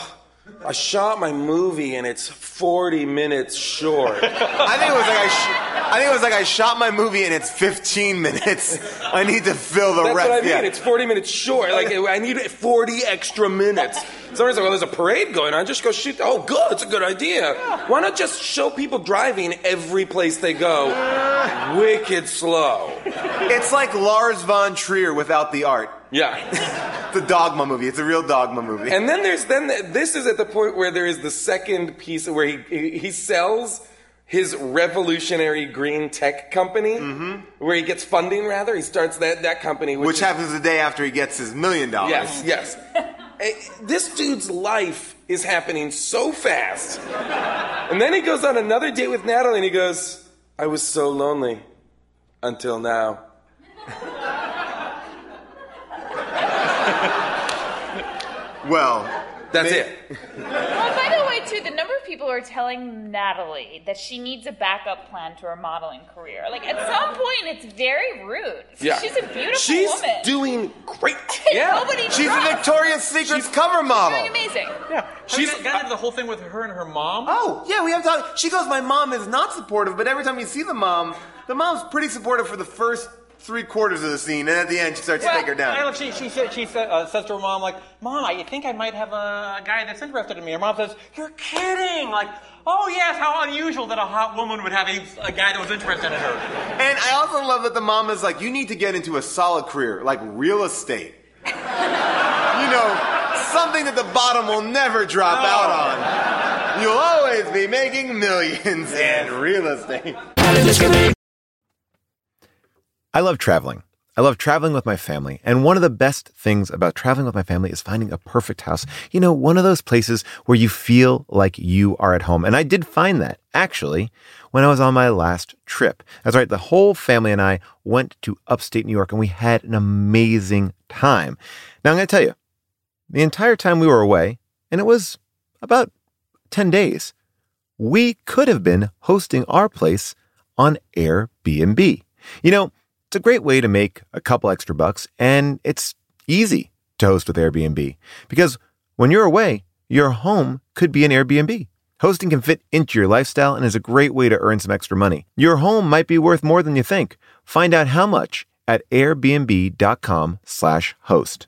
I shot my movie and it's 40 minutes short. I think it was like I, sh- I think it was like I shot my movie and it's 15 minutes. I need to fill the rest. That's rest. what I mean. Yeah. It's 40 minutes short. Like I need 40 extra minutes. Somebody's like, "Well, there's a parade going on. Just go shoot." Oh, good. It's a good idea. Why not just show people driving every place they go? Wicked slow. It's like Lars von Trier without the art. Yeah. It's a dogma movie. It's a real dogma movie. And then there's then the, this is at the point where there is the second piece where he he, he sells his revolutionary green tech company, where he gets funding. Rather, he starts that that company, which, Which is- happens the day after he gets his million dollars. Yes, yes. Eh, this dude's life is happening so fast. And then he goes on another date with Nathalie and he goes, I was so lonely until now. Well, That's They- it. Well, by the way, too, the number of people who are telling Nathalie that she needs a backup plan to her modeling career. Like, at some point, it's very rude. Yeah. She's a beautiful woman. She's woman. doing great. Yeah. Nobody she's a trusts. Victoria's Secret's cover model. Doing amazing. Yeah. She's- She's got into the whole thing with her and her mom. Oh, yeah, we have talked. She goes, My mom is not supportive, but every time you see the mom, the mom's pretty supportive for the first three quarters of the scene, and at the end, she starts to take her I down. love- she she said she said, uh, says to her mom like, "Mom, I think I might have a, guy that's interested in me." Her mom says, "You're kidding!" Like, "Oh yes, how unusual that a hot woman would have a, a guy that was interested in her." And I also love that the mom is like, You need to get into a solid career, like real estate. you know, something that the bottom will never drop out on. You'll always be making millions in real estate. I love traveling. I love traveling with my family. And one of the best things about traveling with my family is finding a perfect house. You know, one of those places where you feel like you are at home. And I did find that actually when I was on my last trip. That's right. The whole family and I went to upstate New York and we had an amazing time. Now I'm going to tell you, the entire time we were away, and it was about 10 days, we could have been hosting our place on Airbnb. You know, it's a great way to make a couple extra bucks, and it's easy to host with Airbnb because when you're away, your home could be an Airbnb. Hosting can fit into your lifestyle and is a great way to earn some extra money. Your home might be worth more than you think. Find out how much at airbnb.com/slash host.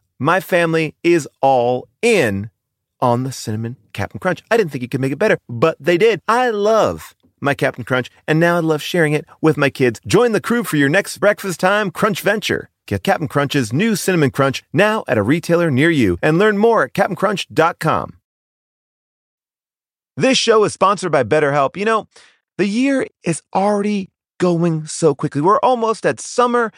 my family is all in on the cinnamon Captain Crunch. I didn't think you could make it better, but they did. I love my Captain Crunch, and now I love sharing it with my kids. Join the crew for your next breakfast time crunch venture. Get Captain Crunch's new cinnamon crunch now at a retailer near you and learn more at CaptainCrunch.com. This show is sponsored by BetterHelp. You know, the year is already going so quickly. We're almost at summer.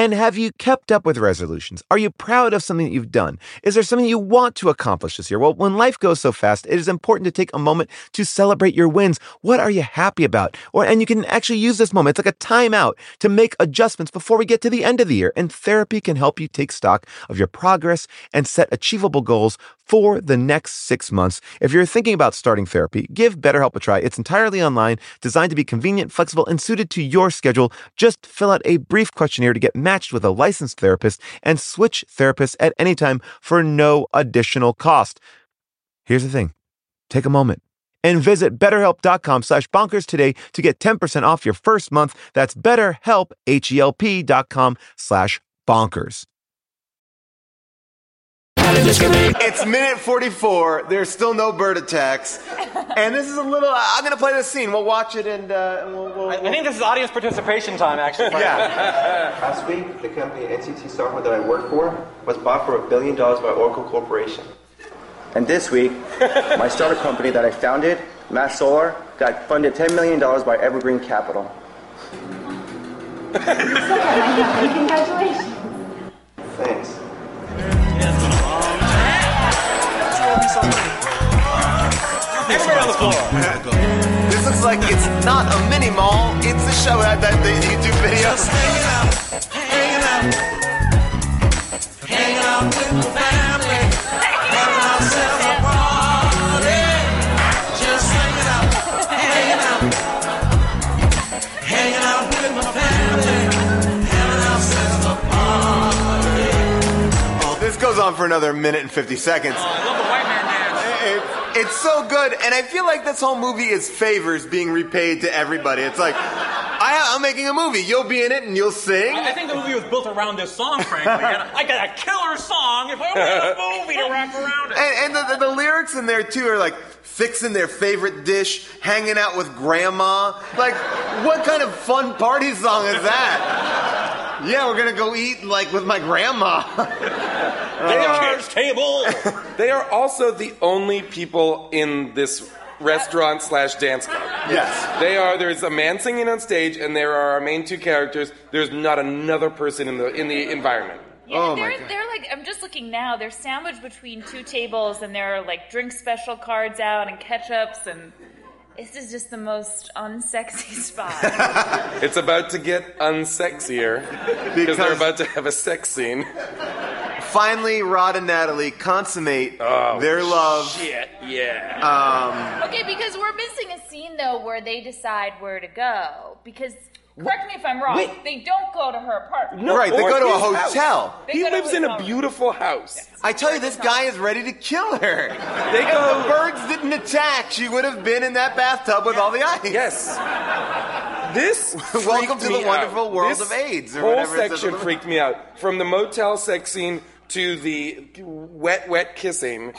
And have you kept up with resolutions? Are you proud of something that you've done? Is there something you want to accomplish this year? Well, when life goes so fast, it is important to take a moment to celebrate your wins. What are you happy about? Or and you can actually use this moment. It's like a timeout to make adjustments before we get to the end of the year. And therapy can help you take stock of your progress and set achievable goals for the next six months. If you're thinking about starting therapy, give BetterHelp a try. It's entirely online, designed to be convenient, flexible, and suited to your schedule. Just fill out a brief questionnaire to get matched with a licensed therapist and switch therapists at any time for no additional cost. Here's the thing. Take a moment and visit betterhelp.com slash bonkers today to get 10% off your first month. That's betterhelp, H-E-L-P dot com slash bonkers. It's minute 44. There's still no bird attacks. And this is a little. I'm going to play this scene. We'll watch it and, uh, and we'll, we'll, I think this is audience participation time, actually. yeah. Last week, the company NCT Software that I work for was bought for a billion dollars by Oracle Corporation. And this week, my startup company that I founded, Mass Solar, got funded $10 million by Evergreen Capital. Congratulations. Thanks. Everybody on the floor. This looks like it's not a mini mall. It's a show that, that the YouTube video. hanging out, hanging out with the family, having ourselves on for another minute and 50 seconds. I it's so good, and I feel like this whole movie is favors being repaid to everybody. It's like, I, I'm making a movie. You'll be in it and you'll sing. I I think the movie was built around this song, frankly. And I got a killer song if I only had a movie to wrap around it. And, and the, the, the lyrics in there too are like fixing their favorite dish, hanging out with grandma. Like, what kind of fun party song is that? Yeah, we're gonna go eat like with my grandma. They uh, are, table. they are also the only people in this restaurant slash dance club. yes. They are. There's a man singing on stage, and there are our main two characters. There's not another person in the in the environment. Yeah, Oh they're, God. they're like, I'm just looking now, they're sandwiched between two tables and there are like drink special cards out and ketchups and this is just the most unsexy spot. It's about to get unsexier because they're about to have a sex scene. Finally, Rod and Nathalie consummate Oh, their love. Shit, yeah. Um, okay, because we're missing a scene though where they decide where to go. Because, correct me if I'm wrong, Wait. they don't go to her apartment. No, right, they go to a hotel. He lives in a hotel. beautiful house. I tell you, this guy is ready to kill her. They If go- the birds didn't attack, she would have been in that bathtub with all the ice. Yes. This Welcome to me the wonderful out. world This of AIDS, or whole whatever it section freaked me out. From the motel sex scene to the wet, wet kissing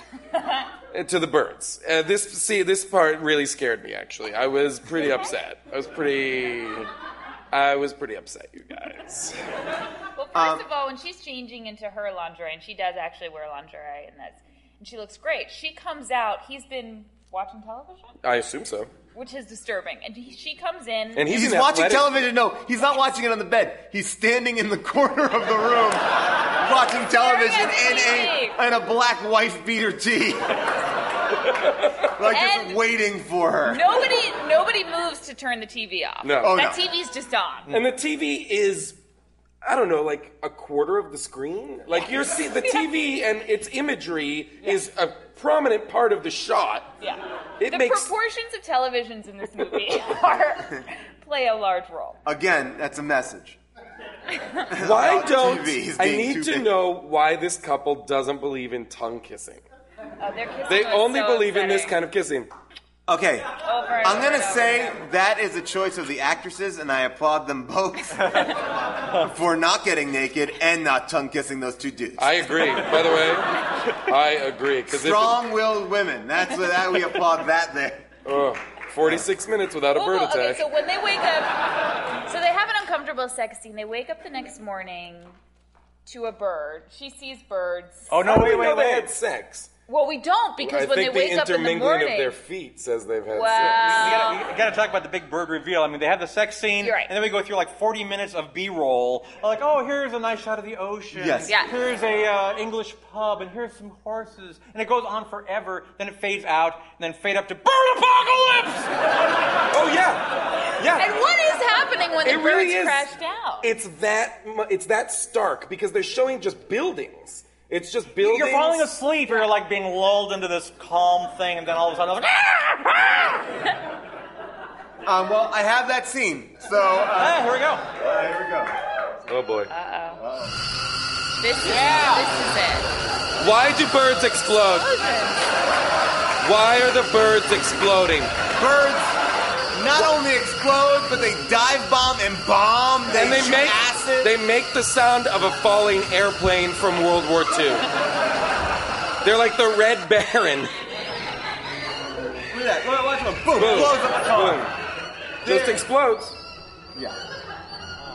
to the birds. Uh, this see this part really scared me. Actually, I was pretty upset. I was pretty. I was pretty upset, you guys. Well, first Um, of all, when she's changing into her lingerie, and she does actually wear lingerie, and that's and she looks great. She comes out. He's been watching television, I assume so. Which is disturbing. And he, she comes in, And He's, He's watching athletic- television. No, he's not watching it on the bed. He's standing in the corner of the room watching television in a, in a black wife beater tee. like just waiting for her. Nobody, nobody moves to turn the TV off. No. Oh, that no. TV's just on. And the TV is, I don't know, like a quarter of the screen. Like you're see the TV and its imagery is a prominent part of the shot. Yeah. It the makes- proportions of televisions in this movie are play a large role. Again, that's a message. Why don't I need to big. know why this couple doesn't believe in tongue kissing? Oh, kissing They only so believe in this kind of kissing. Okay. Over I'm gonna say that is a choice of the actresses, and I applaud them both for not getting naked and not tongue kissing those two dudes. I agree. By the way, I agree. 'cause if it- Strong-willed women. That's what that we applaud that there. Ugh, 46 minutes without a Well, bird well, attack. Okay, so when they wake up, so they have an uncomfortable sex scene. They wake up the next morning to a bird. She sees birds. oh no! How do Wait, wait, they they- had sex. Well, we don't because I when they think wake up in the intermingling morning, of their feet says they've had Wow. sex. You gotta, gotta talk about the big bird reveal. I mean, they have the sex scene, right. and then we go through like 40 minutes of B-roll. Like, oh, here's a nice shot of the ocean. Yes. Yeah. Here's a uh, English pub, and here's some horses, and it goes on forever. Then it fades out, and then fade up to bird apocalypse. Oh yeah, yeah. and what is happening when the it birds really is. crash down? It's that. It's that stark because they're showing just buildings. It's just buildings. You're falling asleep, or you're like being lulled into this calm thing, and then all of a sudden, I was like, ah! Um, well, I have that scene, so uh, ah, here we go. uh, here we go. Oh boy. this is this is it. Why do birds explode? Why are the birds exploding? Birds not only explode, but they dive bomb and bomb. They, and they make acid. They make the sound of a falling airplane from World War II. They're like the Red Baron. Look at that. Look, watch them. Boom. Boom. Blows up the car. Boom. Just There. explodes. Yeah.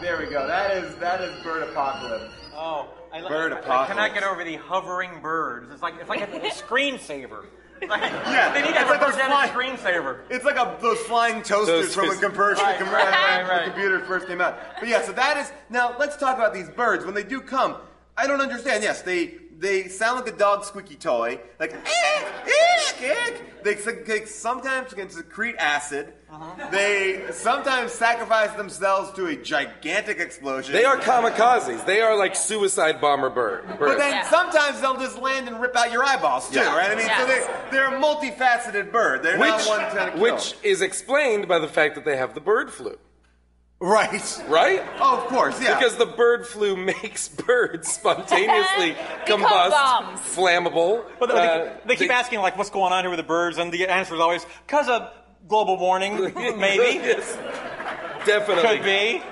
There we go. That is that is bird apocalypse. Oh, I, Bird I, I cannot get over the hovering birds. It's like it's like a, a screensaver. Like, Yeah, they need it's to like those a fly- screensaver. It's like a, those flying toasters from when, commercial, Right, com- right, right, when computers first came out. But yeah, so that is now. Let's talk about these birds when they do come. I don't understand. Yes, they they sound like a dog squeaky toy, like eek, eek, eek. They, they sometimes can secrete acid. Uh-huh. They sometimes sacrifice themselves to a gigantic explosion. They are kamikazes. They are like suicide bomber bird. But then Yeah. sometimes they'll just land and rip out your eyeballs too, Yeah. right? I mean, so they, they're a multifaceted bird. They're not which, one kind of kill. which is explained by the fact that they have the bird flu, right? right? Oh, of course, yeah. Because the bird flu makes birds spontaneously combust, bombs. flammable. But they, Uh, they keep asking like, "What's going on here with the birds?" And the answer is always, "Cause of global warming, maybe, yes, definitely. could be."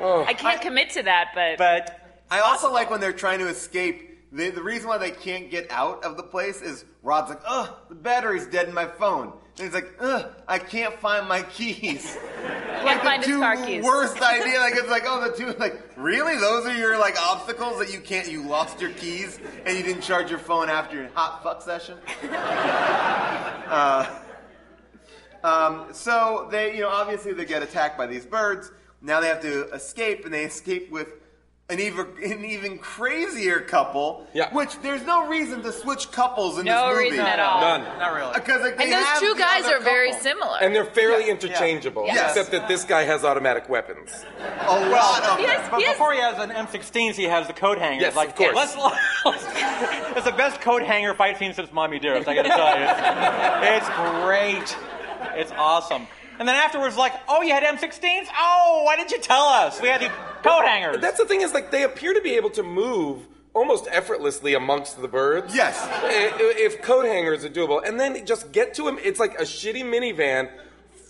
I can't commit to that, but But I also like when they're trying to escape. The, the reason why they can't get out of the place is Rod's like, ugh, the battery's dead in my phone. And he's like, ugh, I can't find my keys. like find the his two car keys. worst idea. Like it's like, oh, the two like really? Those are your like obstacles that you can't. You lost your keys and you didn't charge your phone after your hot fuck session. uh, um, so they, you know, obviously they get attacked by these birds. Now they have to escape, and they escape with an even an even crazier couple. Yeah. Which there's no reason to switch couples in no this movie. reason at all. None. not really. Because like, they And those two the guys other are very similar. And they're fairly interchangeable, Yes. except that this guy has automatic weapons. A lot of He them. has- But he has- before he has an M16s, he has the coat hanger. Yes, like, of course. Let's, let's, it's the best coat hanger fight scene since Mommy Dearest, I gotta tell you. It's, it's great. It's awesome. And then afterwards, like, oh, you had M16s? Oh, why didn't you tell us? We had the coat hangers. That's the thing is like they appear to be able to move almost effortlessly amongst the birds. Yes. I- If coat hangers are doable, and then just get to him, it's like a shitty minivan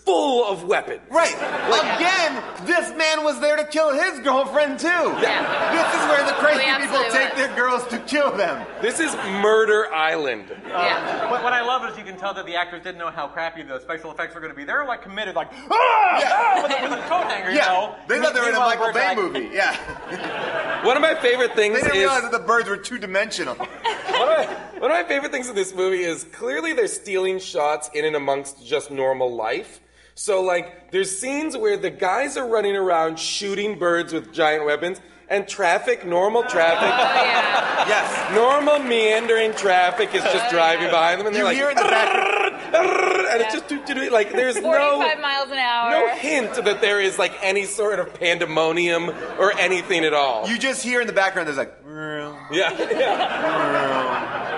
full of weapons. Right. Again, this man was there to kill his girlfriend too. Yeah. This is where the crazy We people absolutely take was. their girls to kill them. This is Murder Island. yeah. What, what I love is you can tell that the actors didn't know how crappy the special effects were going to be. They were like committed, like ah, ah with, a, with the coat hanger, you Yeah. know. They thought they were in a Meanwhile, Michael the birds Bay like- movie. Yeah. One of my favorite things is. They didn't is realize that the birds were two dimensional. one, of my, one of my favorite things in this movie is clearly they're stealing shots in and amongst just normal life. So like there's scenes where the guys are running around shooting birds with giant weapons, and traffic, normal traffic. Yeah. Yes. Normal meandering traffic is just driving behind them, and they're You like, hear in the back. and it's just doo- doo- doo- like there's 45 no miles an hour. no hint that there is like any sort of pandemonium or anything at all. You just hear in the background. There's like. yeah, yeah.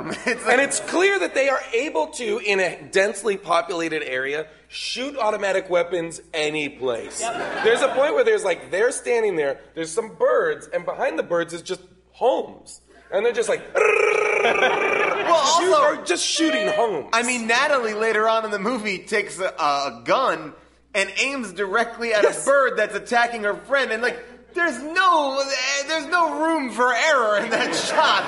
It's and it's clear that they are able to, in a densely populated area, shoot automatic weapons any place. There's a point where there's like they're standing there. There's some birds, and behind the birds is just homes, and they're just like. well, also are just shooting homes. I mean, Nathalie later on in the movie takes a, a gun and aims directly at a bird that's attacking her friend, and like. There's no, there's no room for error in that shot,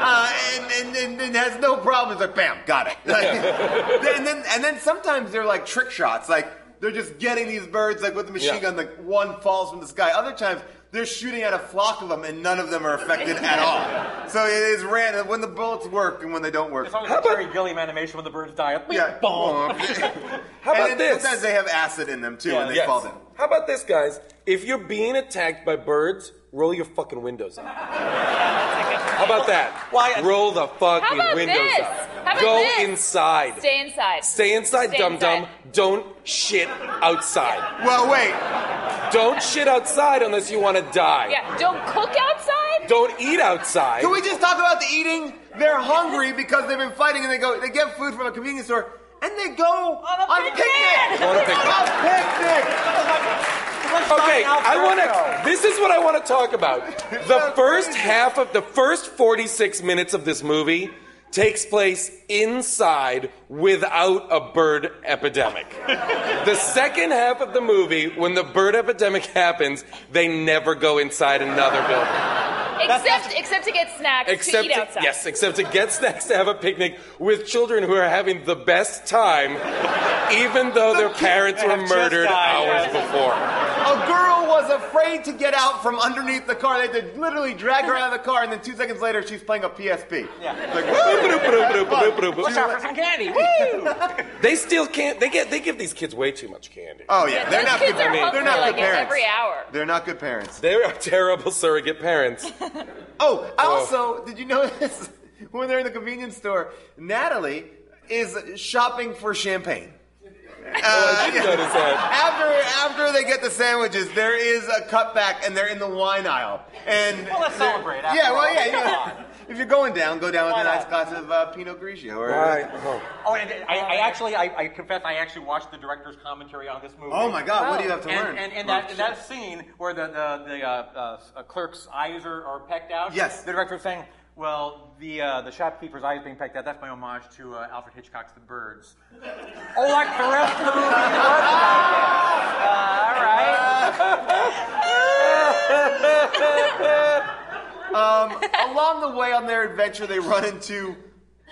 uh, and, and, and, and has no problem. It's like, bam, got it. Like, and then, and then sometimes they're like trick shots, like they're just getting these birds like with the machine Yeah. gun, like one falls from the sky. Other times they're shooting at a flock of them, and none of them are affected at all. So it is random when the bullets work and when they don't work. It's always a Terry Gilliam animation when the birds die. Yeah. Boom. How about and then this? Sometimes they have acid in them too, and they Yes. fall down. How about this, guys? If you're being attacked by birds, roll your fucking windows up. How about that? Why- Roll the fucking How about windows this? up. How about Go this? inside. Stay inside. Stay inside, Stay dum dum. inside. Don't shit outside. Well, wait. Don't shit outside unless you want to die. Yeah, don't cook outside. Don't eat outside. Can we just talk about the eating? They're hungry because they've been fighting, and they go. They get food from a convenience store, and they go on a picnic. picnic! On a picnic. On picnic. Okay, I want to. This is what I want to talk about. The first half of the first 46 minutes of this movie takes place inside without a bird epidemic. The second half of the movie, when the bird epidemic happens, they never go inside another building. Except, except to get snacks Except to eat to, outside. yes, except to get snacks to have a picnic with children who are having the best time, even though their parents were murdered died, hours yes. before. A girl was afraid to get out from underneath the car. They had to literally drag her out of the car, and then two seconds later, she's playing a PSP. Yeah. It's like, Watch out for some candy. Woo! They still can't. They get. They give these kids way too much candy. oh yeah, they're not good. are I mean, hungry they're not like good parents. every hour. They're not good parents. They are terrible surrogate parents. Oh, oh, also, did you notice when they're in the convenience store, Nathalie is shopping for champagne. Oh, I did uh, notice that. After after they get the sandwiches, there is a cutback, and they're in the wine aisle. And Well, let's celebrate, after Yeah, well, all. yeah. You Come know, on. if you're going down, go down with Why a nice not? glass of uh, Pinot Grigio. Or, Right. Oh. Oh, and I, I actually, I, I confess, I actually watched the director's commentary on this movie. Oh my God! What do you have to and, learn? And, and that, and that scene where the, the, the uh, uh, clerk's eyes are, are pecked out. Yes. The director director's saying, well, the, uh, the shopkeeper's eyes being pecked out, that's my homage to uh, Alfred Hitchcock's The Birds. oh, like the rest of the movie was about that. Uh, all right. Um, along the way on their adventure, they run into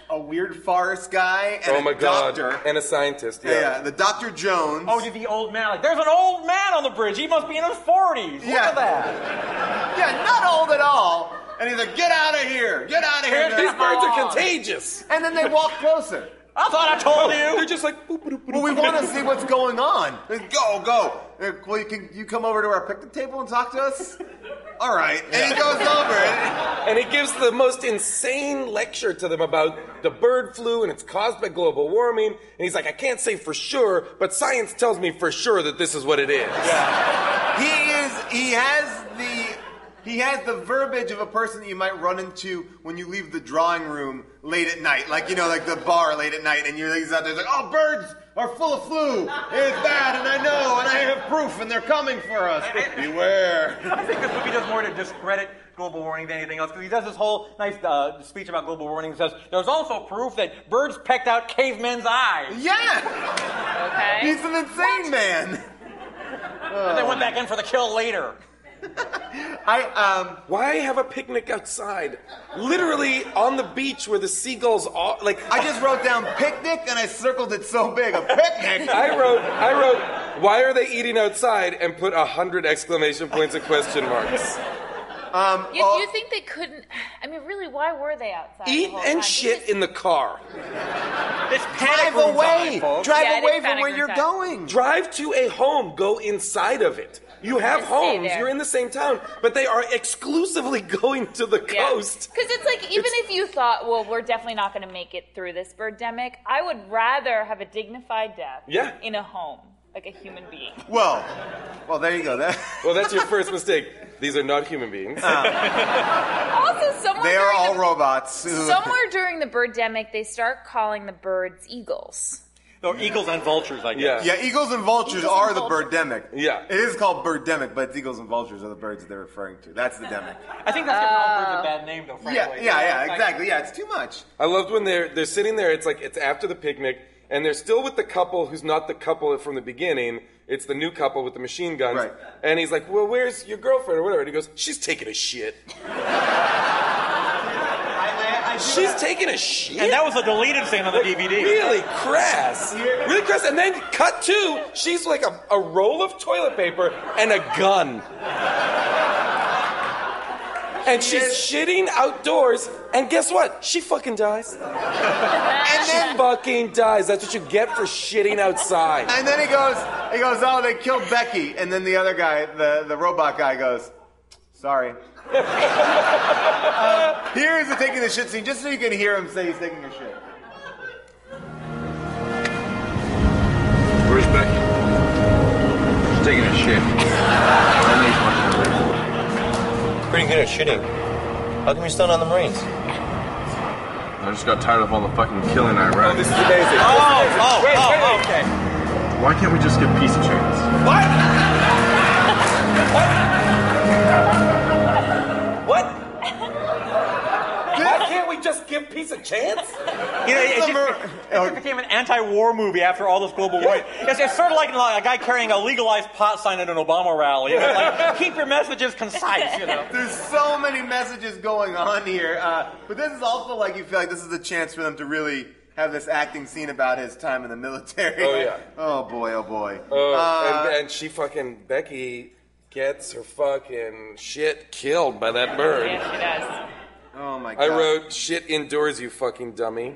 a weird forest guy and Oh my a god. doctor. And a scientist. Yeah, Yeah. yeah, the Doctor Jones. Oh, did the old man, like, there's an old man on the bridge. He must be in his 40s. Look Yeah. at that. yeah, not old at all. And he's like, "Get out of here! Get out of here!" These birds are contagious. And then they walk closer. I thought I told you. They're just like. boop, boop, boop, Well, we want to see what's going on. Go, go. Well, you can you come over to our picnic table and talk to us? All right. And he goes over. And, And he gives the most insane lecture to them about the bird flu and it's caused by global warming. And he's like, I can't say for sure, but science tells me for sure that this is what it is. Yeah. He is. He has the. He has the verbiage of a person that you might run into when you leave the drawing room late at night, like you know, like the bar late at night, and you're he's out there he's like, "Oh, birds are full of flu. It's bad, and I know, and I have proof, and they're coming for us. Beware." I think this movie does more to discredit global warming than anything else because he does this whole nice uh, speech about global warming. and says there's also proof that birds pecked out cavemen's eyes. Yeah, Okay. he's an insane man. And they went back in for the kill later. I um. Why have a picnic outside? Literally on the beach where the seagulls are. Like, I just wrote down picnic and I circled it so big. A picnic. I wrote, I wrote, why are they eating outside? And put a hundred exclamation points and question marks. Um, You, oh, you think they couldn't? I mean, really, why were they outside? Eat the and time? shit in the car. It's panic drive room away. time, folks. Drive Yeah, away from where you're time. going. Drive to a home. Go inside of it. You have Just homes. You're in the same town, but they are exclusively going to the coast. Because it's like, even if you thought, well, we're definitely not going to make it through this birdemic, I would rather have a dignified death Yeah. in a home, like a human being. Well, well, there you go. That, Well, that's your first mistake. These are not human beings. Ah. Also, somewhere they are all the, robots. somewhere during the birdemic, they start calling the birds eagles. Or eagles and vultures, I guess. Yeah, eagles and vultures Eagles are and the vultures. birdemic. Yeah. It is called birdemic, but it's eagles and vultures are the birds that they're referring to. That's the demic. I think that's giving all birds a bad name, though, Yeah, frankly. yeah, yeah, Like- exactly. Yeah, it's too much. I loved when they're they're sitting there. It's like it's after the picnic, and they're still with the couple who's not the couple from the beginning. It's the new couple with the machine guns. Right. And he's like, "Well, where's your girlfriend or whatever?" And he goes, "She's taking a shit. She's taking a shit." And that was a deleted scene on the DVD. Really crass. Really crass. And then cut to, she's like a, a roll of toilet paper and a gun. And she's shitting outdoors, and guess what? She fucking dies. and then fucking dies. That's what you get for shitting outside. And then he goes, he goes, oh, they killed Becky. And then the other guy, the, the robot guy, goes, sorry. uh, here is the taking the shit scene, just so you can hear him say he's taking a shit. Where's Becky? She's taking a shit. Pretty good at shitting. How come you're still not in the Marines? I just got tired of all the fucking killing I read. this is amazing. Oh, oh, oh, okay. Why can't we just get pizza chains? What? give peace a chance? You know, it, just, it just became an anti-war movie after all this global war. It's, it's sort of like, like a guy carrying a legalized pot sign at an Obama rally. You know, like, keep your messages concise, you know. There's so many messages going on here. Uh, but this is also like you feel like this is a chance for them to really have this acting scene about his time in the military. Oh, yeah. Oh boy, oh boy. Oh, Uh, and, and she fucking, Becky gets her fucking shit killed by that bird. Yeah, she does. Oh my god. I wrote shit indoors, you fucking dummy.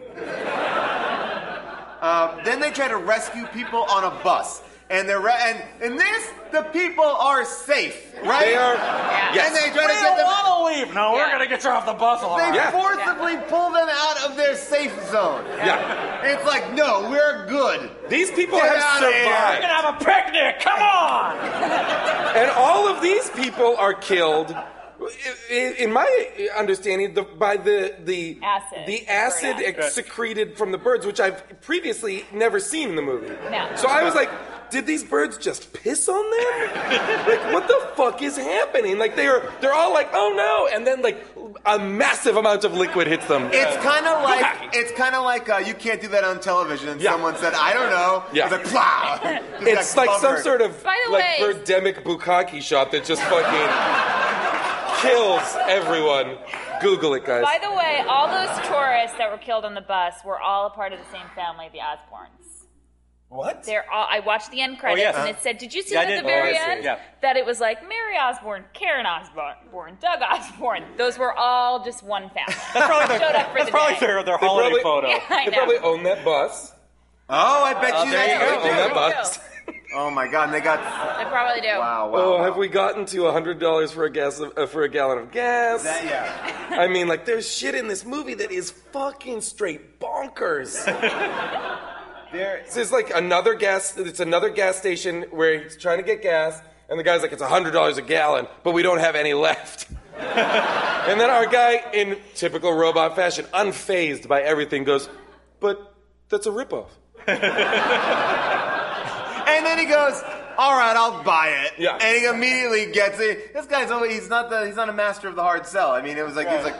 Uh, then they try to rescue people on a bus. And they're re- and in this, the people are safe, right? They are- Yeah. yes. And they try We to get don't them. want to leave. No, we're going to get you off the bus. all They. Yeah. forcibly pull them out of their safe zone. Yeah. It's like, no, we're good. These people Get have outta here. We're going to have a picnic. Come on. And all of these people are killed. I- In my understanding, the, by the the Acid. the acid Bird ex- secreted from the birds, which I've previously never seen in the movie. No. So I was like, did these birds just piss on them? like, what the fuck is happening? Like they're they're all like, oh no, and then like a massive amount of liquid hits them. It's kind of like Why? it's kind of like uh, you can't do that on television. And Yeah. someone said, I don't know. Yeah. It's like, plow. Just It's like some sort of By the like way- birdemic bukkake shop that just fucking kills everyone. Google it, guys. By the way, all those tourists that were killed on the bus were all a part of the same family, the Osbournes. What? They're all. I watched the end credits oh, yes. and it said, "Did you see Yeah, I that at did. the very Oh, I see. end? Yeah. That it was like Mary Osborne, Karen Osborne, Doug Osborne. Those were all just one family. That's probably their, Showed up for that's the probably day. their, their holiday probably- photo. Yeah, I They know. probably own that bus. Oh, I bet oh, you there that's you go. what they Own do. that bus. Oh my god, and they got They probably do. wow, wow. Oh, wow. have we gotten to hundred dollars for a gas of, uh, for a gallon of gas? That, yeah. I mean, like, there's shit in this movie that is fucking straight bonkers. There, So it's like another gas. It's another gas station where he's trying to get gas, and the guy's like, "It's hundred dollars a gallon, but we don't have any left." and then our guy, in typical robot fashion, unfazed by everything, goes, "But that's a ripoff." and then he goes, "All right, I'll buy it." Yeah. And he immediately gets it. This guy's always, he's not the he's not a master of the hard sell. I mean, it was like he was like,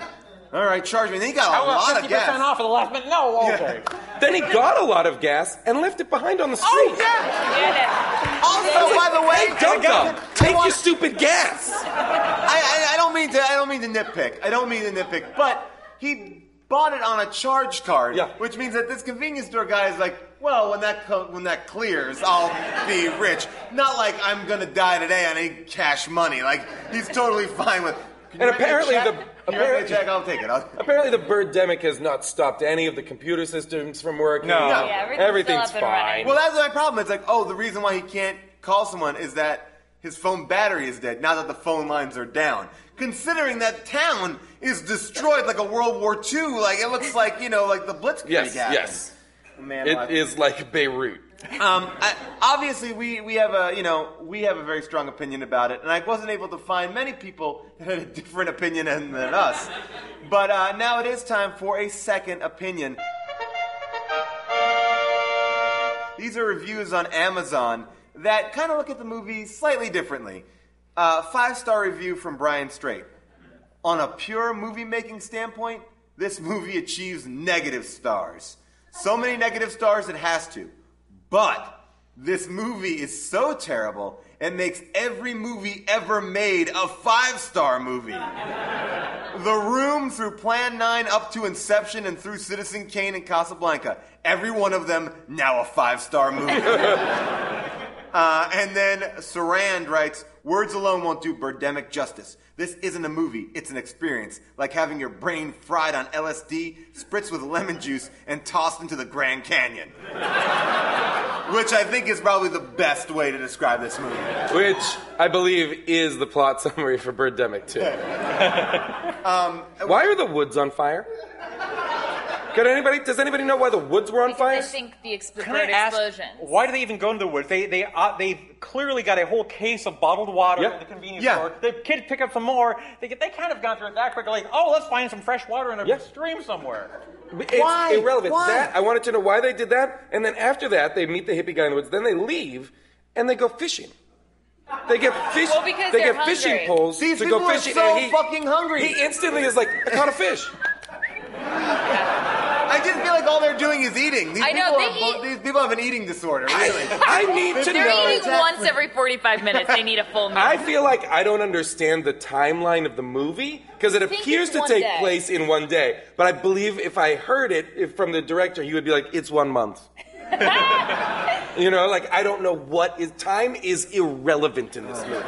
"All right, charge me." And then he got a lot of 50% gas. off for the last minute? No, okay. Then he got a lot of gas and left it behind on the oh, street. Oh yeah. Also, by the way, Hey, dum dum, take your stupid gas. I, I, I don't mean to I don't mean to nitpick. I don't mean to nitpick, but he bought it on a charge card, Yeah. which means that this convenience store guy is like, well, when that co- when that clears, I'll be rich. Not like I'm gonna die today. I need cash money. Like he's totally fine with. Can And write me a apparently the- Can you write me a apparently- check. I'll take it. I'll, Apparently, the birdemic has not stopped any of the computer systems from working. No. Yeah, everything's everything's still up and fine. Well, that's my problem. It's like, oh, the reason why he can't call someone is that his phone battery is dead now that the phone lines are down. Considering that town is destroyed like a World War II, like it looks like you know, like the Blitzkrieg Yes, happened. yes. Man, It is like Beirut. um, I, obviously, we, we have a you know we have a very strong opinion about it, and I wasn't able to find many people that had a different opinion than, than us. But uh, now it is time for a second opinion. These are reviews on Amazon that kind of look at the movie slightly differently. Uh, Five star review from Brian Strait. On a pure movie making standpoint, this movie achieves negative stars. So many negative stars it has to. But this movie is so terrible, it makes every movie ever made a five star movie. The Room through Plan 9 up to Inception and through Citizen Kane and Casablanca. Every one of them now a five star movie. uh, and then Sarand writes Words alone won't do Birdemic justice. This isn't a movie, it's an experience. Like having your brain fried on LSD, spritzed with lemon juice, and tossed into the Grand Canyon. Which I think is probably the best way to describe this movie. Which I believe is the plot summary for Birdemic too. Um, why are the woods on fire? Could anybody? Does anybody know why the woods were on I fire? think the ex- Can bird I ask, explosion. why do they even go into the woods? They they uh, they clearly got a whole case of bottled water Yep. at the convenience Yeah. store. The kid pick up some more. They get- they kind of gone through it that quick. Like, oh, let's find some fresh water in a stream somewhere. It's irrelevant. That I wanted to know why they did that, and then after that, they meet the hippie guy in the woods. Then they leave, and they go fishing. They get fish. Well, because they they're get fishing hungry. poles These to people go are fishing. so and he, fucking hungry. He instantly is like, I caught a fish. I just feel like all they're doing is eating. These I know, people they are bo- these people have an eating disorder. Really. I need to They're know. eating once every 45 minutes. They need a full meal. I feel like I don't understand the timeline of the movie because it think appears it's to one take day. place in one day. But I believe if I heard it if from the director, he would be like, "It's one month." you know, like I don't know what is time is irrelevant in this movie.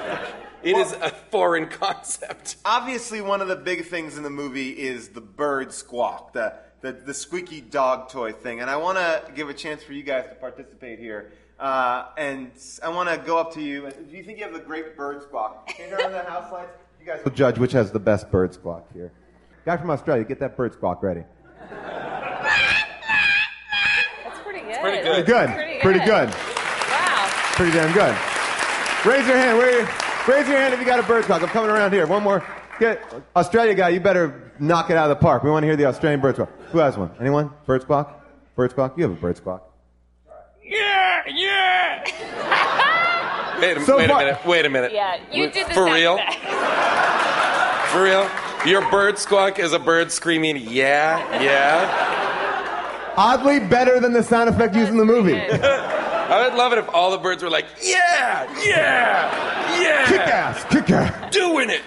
It is a foreign concept. Obviously, one of the big things in the movie is the bird squawk, the the, the squeaky dog toy thing. And I want to give a chance for you guys to participate here. Uh, and I want to go up to you. Do you think you have the great bird squawk? Can you turn on the house lights? You guys will judge which has the best bird squawk here. Guy from Australia, get that bird squawk ready. That's pretty good. pretty Pretty good. Pretty Pretty good. good. Wow. Pretty damn good. Raise your hand. Raise your hand if you got a bird squawk. I'm coming around here. One more. Get Australia guy. You better knock it out of the park. We want to hear the Australian bird squawk. Who has one? Anyone? Bird squawk. Bird squawk. You have a bird squawk. Yeah, yeah. Wait, a, So wait a minute. Wait a minute. Yeah, you did the For sound real? effect. For real? Your bird squawk is a bird screaming, "Yeah, yeah." Oddly better than the sound effect used in the movie. I would love it if all the birds were like, "Yeah, yeah, yeah." Kick ass. Kick ass. Doing it.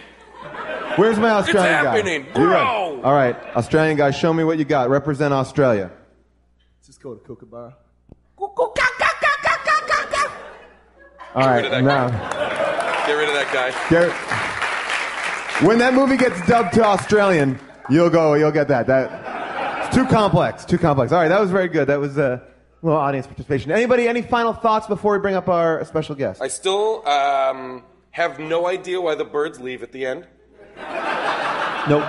Where's my Australian guy? happening, You ready? bro. All right, Australian guy. Show me what you got. Represent Australia. Just go to Kookaburra. All right. rid of that now, Get rid of that guy. Garrett, when that movie gets dubbed to Australian, you'll go. You'll get that. That it's too complex. Too complex. All right, that was very good. That was a little audience participation. Anybody? Any final thoughts before we bring up our special guest? I still um, have no idea why the birds leave at the end. Nope.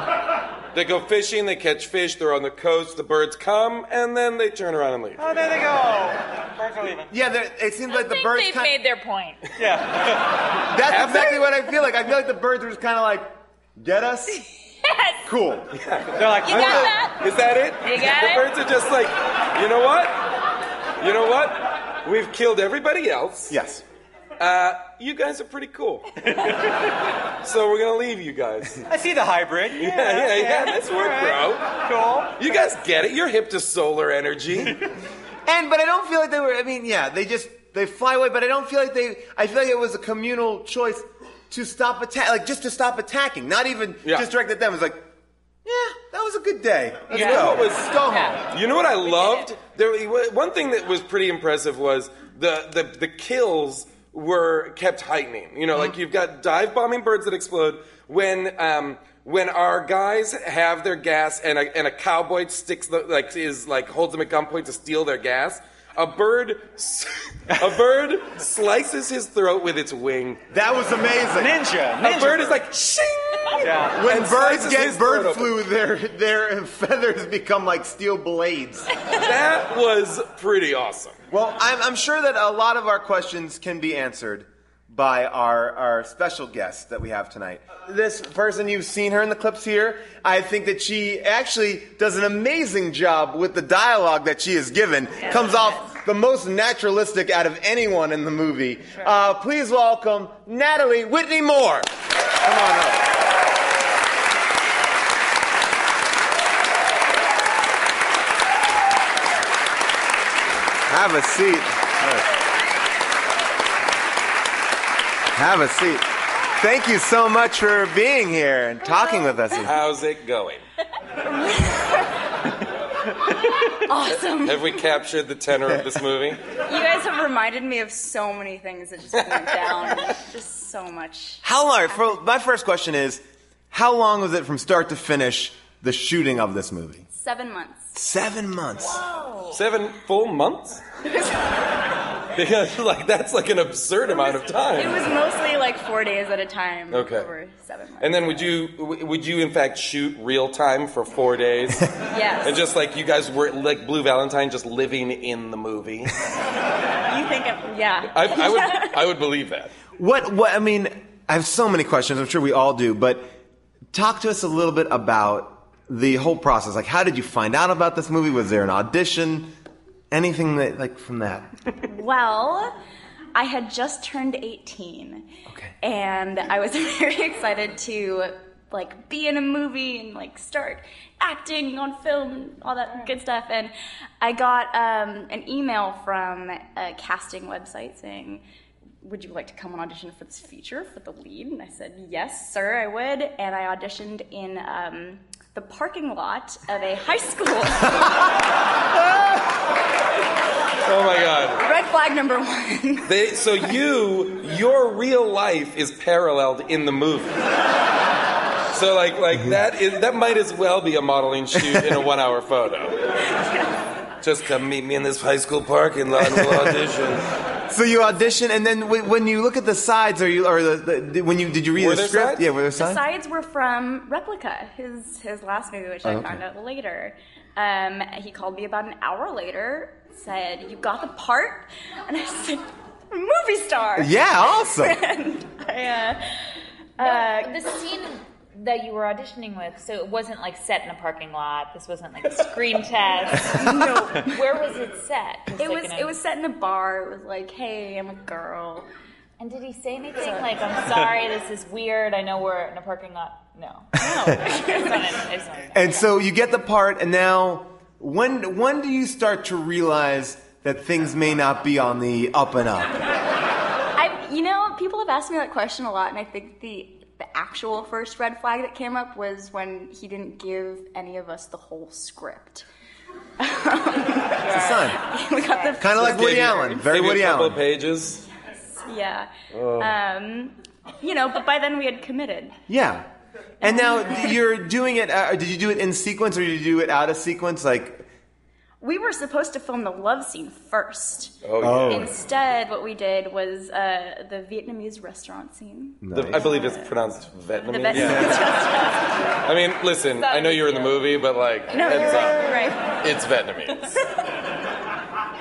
They go fishing, they catch fish, they're on the coast, the birds come, and then they turn around and leave. Oh, there they go. Birds are leaving. Yeah, there- it seems like I the birds. they've kind made their point. Yeah. That's Have exactly they? what I feel like. I feel like the birds were just kind of like, get us. Yes. Cool. They're like, You got that? Is that it? You got the it? birds are just like, you know what? You know what? We've killed everybody else. Yes. Uh, you guys are pretty cool. so we're gonna leave you guys. I see the hybrid. Yeah, yeah, yeah. Nice work, bro. Cool. You guys get it. You're hip to solar energy. And but I don't feel like they were. I mean, yeah, they just they fly away. But I don't feel like they. I feel like it was a communal choice to stop attack, like just to stop attacking, not even Yeah. just direct at them. It's like, yeah, that was a good day. Let's You go. know what was- Let's go home. You know what I loved? There, one thing that was pretty impressive was the, the, the kills were kept heightening. You know, Mm-hmm. like you've got dive bombing birds that explode. When um, when our guys have their gas and a, and a cowboy sticks the, like is like holds them at gunpoint to steal their gas. A bird, s- a bird slices his throat with its wing. That was amazing. Ninja. A ninja bird is like shing. Yeah. When and birds get throat bird open. flu, their their feathers become like steel blades. That was pretty awesome. Well, I'm, I'm sure that a lot of our questions can be answered by our, our special guest that we have tonight. This person, you've seen her in the clips here. I think that she actually does an amazing job with the dialogue that she is given. Comes off the most naturalistic out of anyone in the movie. Uh, please welcome Nathalie Whitney Moore. Come on up. Have a seat. Have a seat. Thank you so much for being here and talking with us. How's it going? Awesome. Have we captured the tenor of this movie? You guys have reminded me of so many things that just went down. just so much. How long? For, my first question is, how long was it from start to finish the shooting of this movie? Seven months. Seven months. Seven full months? Because like that's like an absurd amount of time. It was mostly like four days at a time. Okay. Over seven months. And then would you would you in fact shoot real time for four days? Yes. And just like you guys were like Blue Valentine, just living in the movie. You think of, yeah. I, I would I would believe that. What? What? I mean, I have so many questions. I'm sure we all do, but talk to us a little bit about the whole process. Like, how did you find out about this movie? Was there an audition? Anything that, like, from that? Well, I had just turned 18. Okay. And I was very excited to like be in a movie and like start acting on film and all that good stuff. And I got um, an email from a casting website saying, would you like to come and audition for this feature for the lead? And I said, yes, sir, I would. And I auditioned in um, the parking lot of a high school. Oh my god. Red flag number one. They so you your real life is paralleled in the movie. So like like mm-hmm. that is that might as well be a modeling shoot in a one hour photo. Just come meet me in this high school parking lot and we'll audition. So you audition, and then when when you look at the sides, or you or the, the when you did you read Were the there script? sides? Yeah, were there The sides? sides were from Replica, his his last movie, which Oh, I okay. found out later. Um, he called me about an hour later, said, "You got the part," and I said, "Movie star." Yeah, awesome. and I, uh, No, uh, the scene that you were auditioning with, so it wasn't like set in a parking lot. This wasn't like a screen test. no, Where was it set? Just it like was in a- it was set in a bar. It was like, "Hey, I'm a girl." And did he say anything like, "I'm sorry, this is weird. I know we're in a parking lot." No. No. I just wanted- I just wanted to know. And so you get the part, and now when when do you start to realize that things may not be on the up and up? I, you know, people have asked me that question a lot, and I think the the actual first red flag that came up was when he didn't give any of us the whole script. It's a sign. we got the Kind of like Woody Allen, very Gave you Woody a couple Allen. of pages. yeah. Oh. Um, you know, but by then we had committed. Yeah. And now you're doing it. Uh, did you do it in sequence, or did you do it out of sequence? Like, We were supposed to film the love scene first. Oh, yeah. Oh. Instead, what we did was uh, the Vietnamese restaurant scene. The- I believe it's pronounced Vietnamese. The Vietnamese I mean, listen, I know you're in the movie, but like, No, heads you're up. right, right. It's Vietnamese.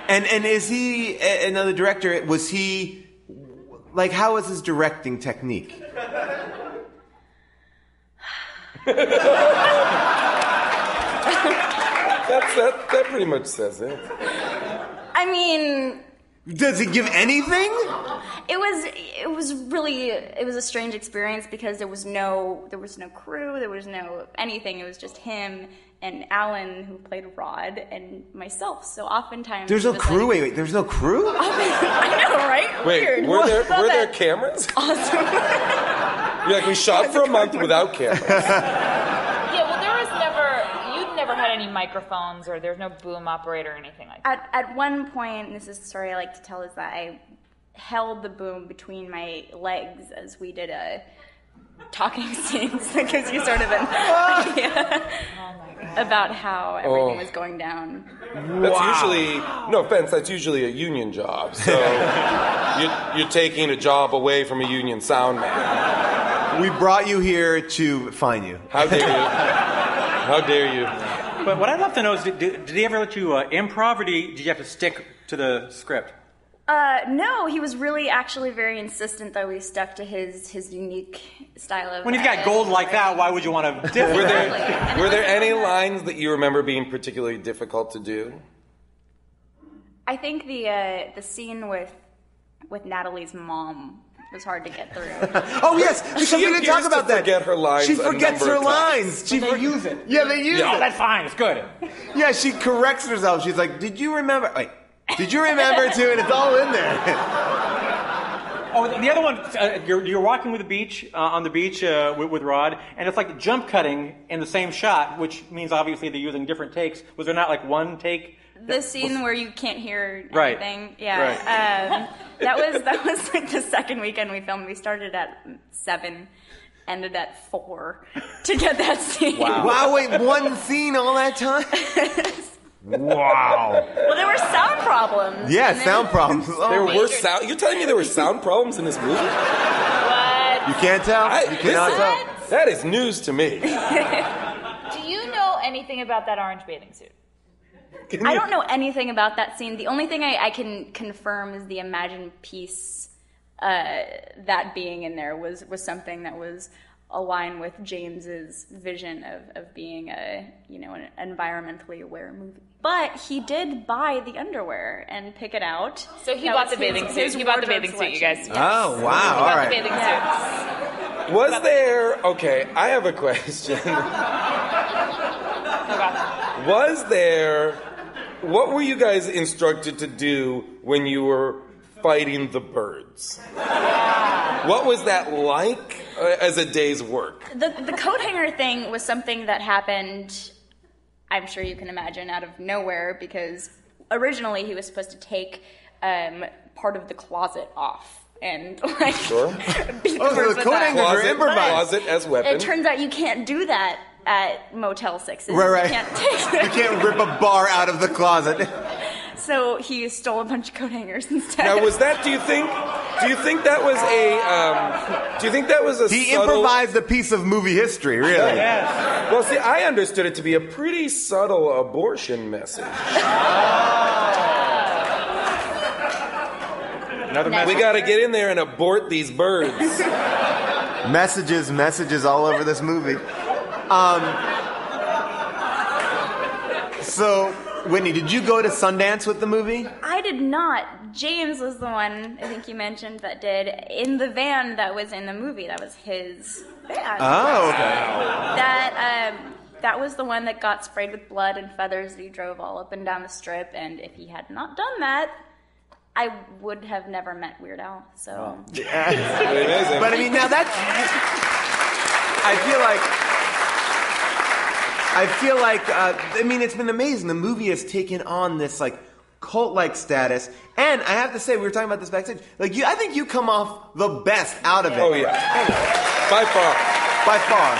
and and is he a- another director? Was he like how was his directing technique? That's that. That pretty much says it. I mean, Does he give anything? it was it was really it was a strange experience because there was no there was no crew, there was no anything. It was just him and Alan who played Rod and myself. So oftentimes There's no crew. like- Wait, wait. There's no crew. I know, right? Wait, Weird. were there were there cameras? Awesome. You're like we shot for a month without cameras. Yeah, well, there was never. Had any microphones, or there's no boom operator or anything like that. At, at one point, and this is the story I like to tell, is that I held the boom between my legs as we did a talking scenes. That gives you sort of an idea. Oh about how everything Oh. was going down. That's usually, no offense, that's usually a union job. So you're, you're taking a job away from a union sound man. We brought you here to find you. How dare you? How dare you? But what I'd love to know is, did, did he ever let you uh, improv, or did, he, did you have to stick to the script? Uh, no, he was really actually very insistent that we stuck to his his unique style of. When you've got gold like that, why would you want to differ? Were there, were there any lines that you remember being particularly difficult to do? I think the uh, the scene with with Nathalie's mom was hard to get through. Oh yes, because She we didn't talk to about that. forget her lines She a forgets number her of times. lines. She But they for- use it. Yeah, they use Oh, it. that's fine. It's good. Yeah, she corrects herself. She's like, "Did you remember? Wait, did you remember too?" And it's all in there. Oh, the other one, uh, you're, you're walking with the beach uh, on the beach uh, with, with Rod, and it's like jump cutting in the same shot, which means obviously they're using different takes. Was there not like one take? The scene where you can't hear Right. anything, yeah. Um, that was that was like the second weekend we filmed. We started at seven, ended at four to get that scene. Wow, wait, one scene all that time? Wow. Well, there were sound problems. Yeah, then- sound problems. Oh, There were sound. You're telling me there were sound problems in this movie? What? You can't tell. I, you cannot listen, tell. that is news to me. Do you know anything about that orange bathing suit? I don't know anything about that scene. The only thing I, I can confirm is the Imagine piece. Uh, that being in there was was something that was aligned with James's vision of, of being a you know an environmentally aware movie. But he did buy the underwear and pick it out. So he That bought the bathing his- suit. his He bought the wardrobe bathing suit, you selection. guys. Oh, wow. He bought the bathing Yeah. suit. Was there okay? I have a question. Was there? What were you guys instructed to do when you were fighting the birds? What was that like uh, as a day's work? The the coat hanger thing was something that happened. I'm sure you can imagine out of nowhere because originally he was supposed to take um, part of the closet off and like Sure. beat Oh, so birds the with coat that. Closet, improvised. closet as weapon. It turns out you can't do that at Motel Sixes. Right, right. You can't take You can't rip a bar out of the closet. So he stole a bunch of coat hangers instead. Now, was that? Do you think? Do you think that was a? Um, do you think that was a? He subtle, improvised a piece of movie history, really. yes. Well, see, I understood it to be a pretty subtle abortion message. Another We got to get in there and abort these birds. Messages, messages all over this movie. Um, so, Whitney, did you go to Sundance with the movie? I did not. James was the one I think you mentioned that did in the van that was in the movie. That was his van. Oh, okay. That um, that was the one that got sprayed with blood and feathers. That he drove all up and down the strip, and if he had not done that, I would have never met Weird Al. So Amazing. But I mean, now that's. I feel like. I feel like. Uh, I mean, it's been amazing. The movie has taken on this like cult-like status, and I have to say, we were talking about this backstage. Like, you, I think you come off the best out of it. Oh yeah, by far. by far.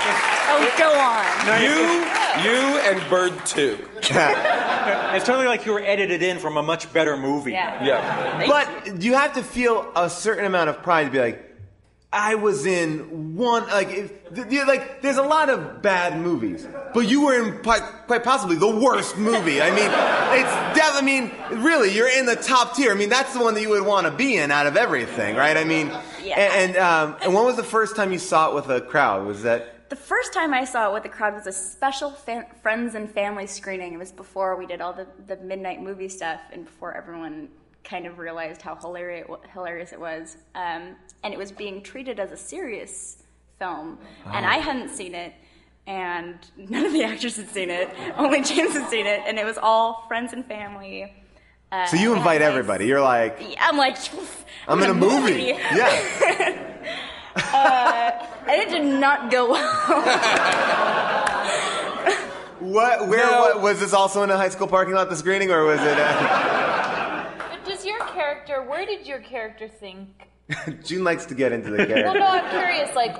oh, go on. You, you, and Bird Two. It's totally like you were edited in from a much better movie. Yeah. Yeah. But you have to feel a certain amount of pride to be like, I was in one like if, like there's a lot of bad movies, but you were in quite, quite possibly the worst movie. I mean, it's def- I mean, really, you're in the top tier. I mean, that's the one that you would want to be in out of everything, right? I mean, Yeah. and and, um, and when was the first time you saw it with a crowd? Was that The first time I saw it with the crowd was a special fa- friends and family screening. It was before we did all the, the midnight movie stuff and before everyone kind of realized how hilarious, hilarious it was. Um, and it was being treated as a serious film. And I hadn't seen it, and none of the actors had seen it. Only James had seen it, and it was all friends and family. Uh, so? You invite I- everybody. You're like, I'm like, I'm in a movie. Yeah. uh, and it did not go well. What? Where? No. What, was this also in a high school parking lot? The screening, or was it? Uh, But does your character, where did your character think? June likes to get into the character. Well, no, I'm curious, like,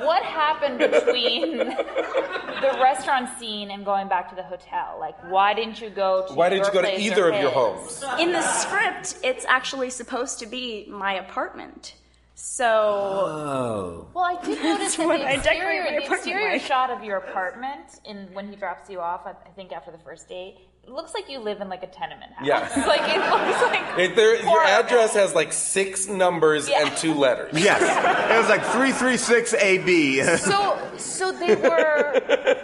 what happened between the restaurant scene and going back to the hotel. Like, why didn't you go to Why didn't you go to either or of your homes? In the script, it's actually supposed to be my apartment. So Oh. Well, I did notice that what the I decorate exterior, my the exterior like. shot of your apartment in when he drops you off, I, I think after the first date, it looks like you live in like a tenement house. Yeah. like it looks like It, there, your address has like six numbers and two letters. Yes. It was like 336 AB. So, so they were,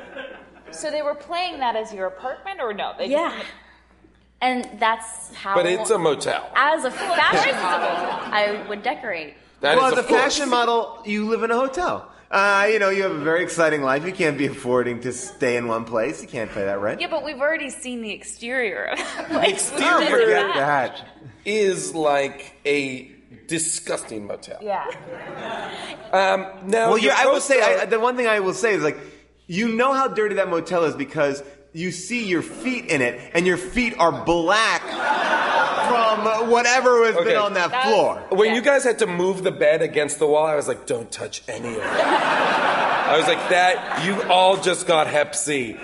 so they were playing that as your apartment, or no? They yeah, and that's how. But it's a motel. As a fashion model. I would decorate. That well, is, as a course. fashion model, you live in a hotel. Uh, you know, you have a very exciting life. You can't be affording to stay in one place. You can't pay that rent. Yeah, but we've already seen the exterior of The exterior Forget that. is like a disgusting motel. Yeah. Um, now, well, your yeah, I will say I, the one thing I will say is like, you know how dirty that motel is because you see your feet in it, and your feet are black from whatever has Okay. been on that floor. When you guys had to move the bed against the wall, I was like, don't touch any of it. I was like, that, you all just got hep C.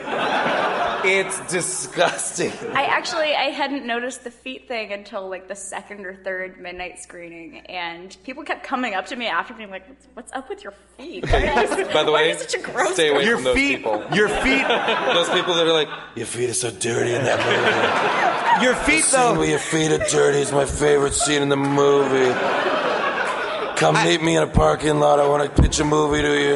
It's disgusting. I actually I hadn't noticed the feet thing until like the second or third midnight screening, and people kept coming up to me after being like, "What's, what's up with your feet?" By the way, are you such a gross stay away guy? from those people. Your feet. Your feet. Those people that are like, your feet are so dirty in that movie. Your feet, though, the scene where your feet are dirty is my favorite scene in the movie. Come meet me in a parking lot. I want to pitch a movie to you.